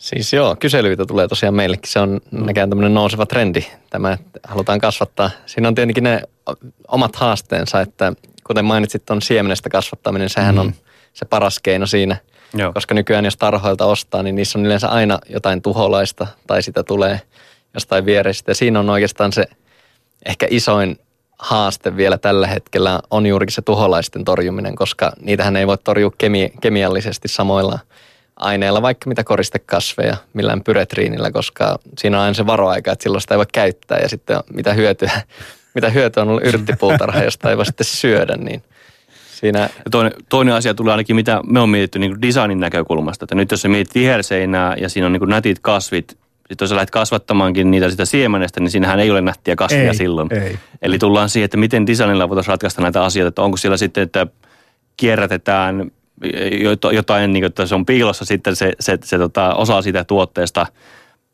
Siis joo, kyselyitä tulee tosiaan meillekin. Se on näkään tämmöinen nouseva trendi, tämä, että halutaan kasvattaa. Siinä on tietenkin ne omat haasteensa, että kuten mainitsit, on siemenestä kasvattaminen, sehän on se paras keino siinä. Joo. Koska nykyään jos tarhoilta ostaa, niin niissä on yleensä aina jotain tuholaista tai sitä tulee jostain vierestä. Ja siinä on oikeastaan se ehkä isoin haaste vielä tällä hetkellä on juurikin se tuholaisten torjuminen, koska niitähän ei voi torjua kemi- kemiallisesti samoilla aineilla, vaikka mitä koristekasveja, millään pyretriinillä, koska siinä on aina se varoaika, että silloin sitä ei voi käyttää ja sitten mitä hyötyä, mitä hyötyä on ollut yrttipuutarha, josta ei voi sitten syödä, niin siinä Ja toinen, toinen asia tulee ainakin, mitä me on mietitty niin kuin designin näkökulmasta. Että nyt jos sä mietit viherseinää ja siinä on niin kuin nätit kasvit, sitten jos sä lähdet kasvattamaankin niitä sitä siemenestä, niin siinähän ei ole nättiä kasvia Ei, silloin. ei. Eli tullaan siihen, että miten designilla voitaisiin ratkaista näitä asioita, että onko siellä sitten, että kierrätetään jotain, niin kuin, että se on piilossa sitten se, se, se tota, osa siitä tuotteesta.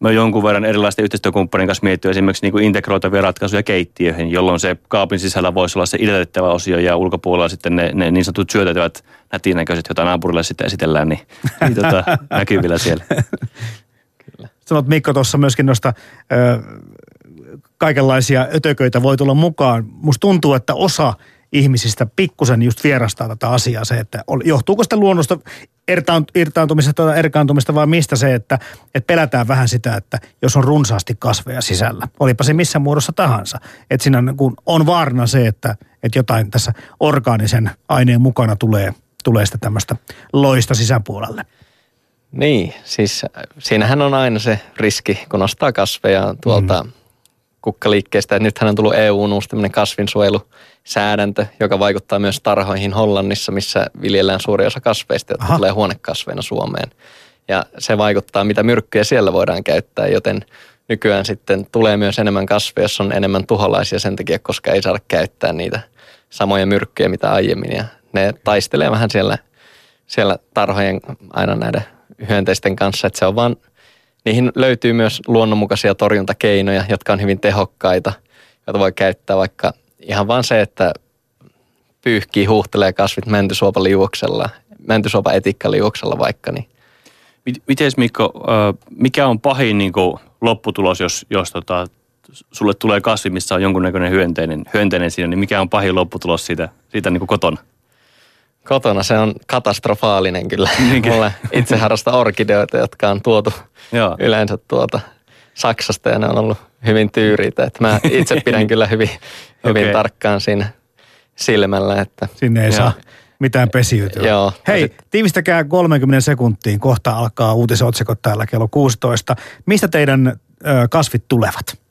Me on jonkun verran erilaisten yhteistyökumppanin kanssa mietitty esimerkiksi niin kuin integroitavia ratkaisuja keittiöihin, jolloin se kaapin sisällä voisi olla se idätettävä osio ja ulkopuolella sitten ne, ne niin sanotut syötettävät nätinäköiset, joita naapurille sitten esitellään, niin, niin tota, näkyvillä siellä. Sanot Mikko tuossa myöskin noista ö, kaikenlaisia ötököitä voi tulla mukaan. Musta tuntuu, että osa ihmisistä pikkusen just vierastaa tätä asiaa se, että johtuuko sitä luonnosta irtaan- irtaantumisesta tai erkaantumista vai mistä se, että, että pelätään vähän sitä, että jos on runsaasti kasveja sisällä, olipa se missä muodossa tahansa, että siinä on, kun on vaarana se, että, että jotain tässä orgaanisen aineen mukana tulee, tulee sitä tämmöistä loista sisäpuolelle. Niin, siis äh, siinähän on aina se riski, kun ostaa kasveja tuolta mm. Kukkaliikkeestä. Et nythän on tullut EUn uusi tämmöinen kasvinsuojelusäädäntö, joka vaikuttaa myös tarhoihin Hollannissa, missä viljellään suuri osa kasveista, jotka Aha. tulee huonekasveina Suomeen. Ja se vaikuttaa, mitä myrkkyjä siellä voidaan käyttää, joten nykyään sitten tulee myös enemmän kasveja, jos on enemmän tuholaisia sen takia, koska ei saada käyttää niitä samoja myrkkyjä, mitä aiemmin. Ja ne taistelee vähän siellä, siellä tarhojen aina näiden hyönteisten kanssa, että se on vaan, niihin löytyy myös luonnonmukaisia torjuntakeinoja, jotka on hyvin tehokkaita, joita voi käyttää vaikka ihan vaan se, että pyyhkii, huuhtelee kasvit mäntysuopaliuoksella, mäntysuopaetikkaliuoksella vaikka, niin Miten Mikko, mikä on pahin niin kuin, lopputulos, jos, jos tota, sulle tulee kasvi, missä on jonkunnäköinen hyönteinen, hyönteinen siinä, niin mikä on pahin lopputulos siitä, siitä niin kuin kotona? Kotona se on katastrofaalinen kyllä. Mulle itse harrasta orkideoita, jotka on tuotu Joo. yleensä tuota Saksasta ja ne on ollut hyvin tyyriitä. Että mä itse pidän kyllä hyvin, hyvin Okei. tarkkaan siinä silmällä, että Sinne ei Joo. saa mitään pesiytyä. Joo. Hei, tiivistäkää 30 sekuntiin. Kohta alkaa uutisotsikot täällä kello 16. Mistä teidän ö, kasvit tulevat?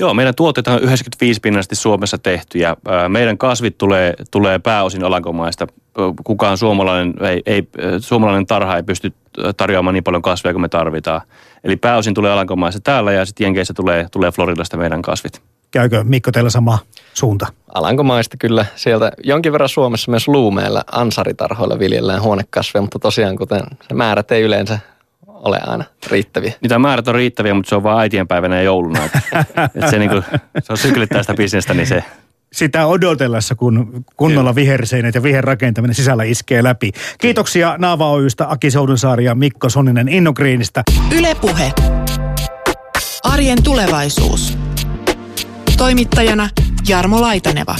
Joo, meidän tuotteet on 95 pinnallisesti Suomessa tehty ja ää, meidän kasvit tulee, tulee pääosin Alankomaista. Kukaan suomalainen, ei, ei, suomalainen tarha ei pysty tarjoamaan niin paljon kasveja kuin me tarvitaan. Eli pääosin tulee Alankomaista täällä ja sitten Jenkeissä tulee, tulee Floridasta meidän kasvit. Käykö Mikko teillä sama suunta? Alankomaista kyllä. Sieltä jonkin verran Suomessa myös luumeilla ansaritarhoilla viljellään huonekasveja, mutta tosiaan kuten se määrät ei yleensä ole aina riittäviä. Niitä määrät on riittäviä, mutta se on vain äitienpäivänä ja jouluna. Että se, niin kuin, se on syklittää sitä bisnestä, niin se sitä odotellessa, kun kunnolla viherseinet ja viherrakentaminen sisällä iskee läpi. Kiitoksia Naava Oystä, Aki Soudunsaari ja Mikko Soninen Innogriinistä. Ylepuhe. Arjen tulevaisuus. Toimittajana Jarmo Laitaneva.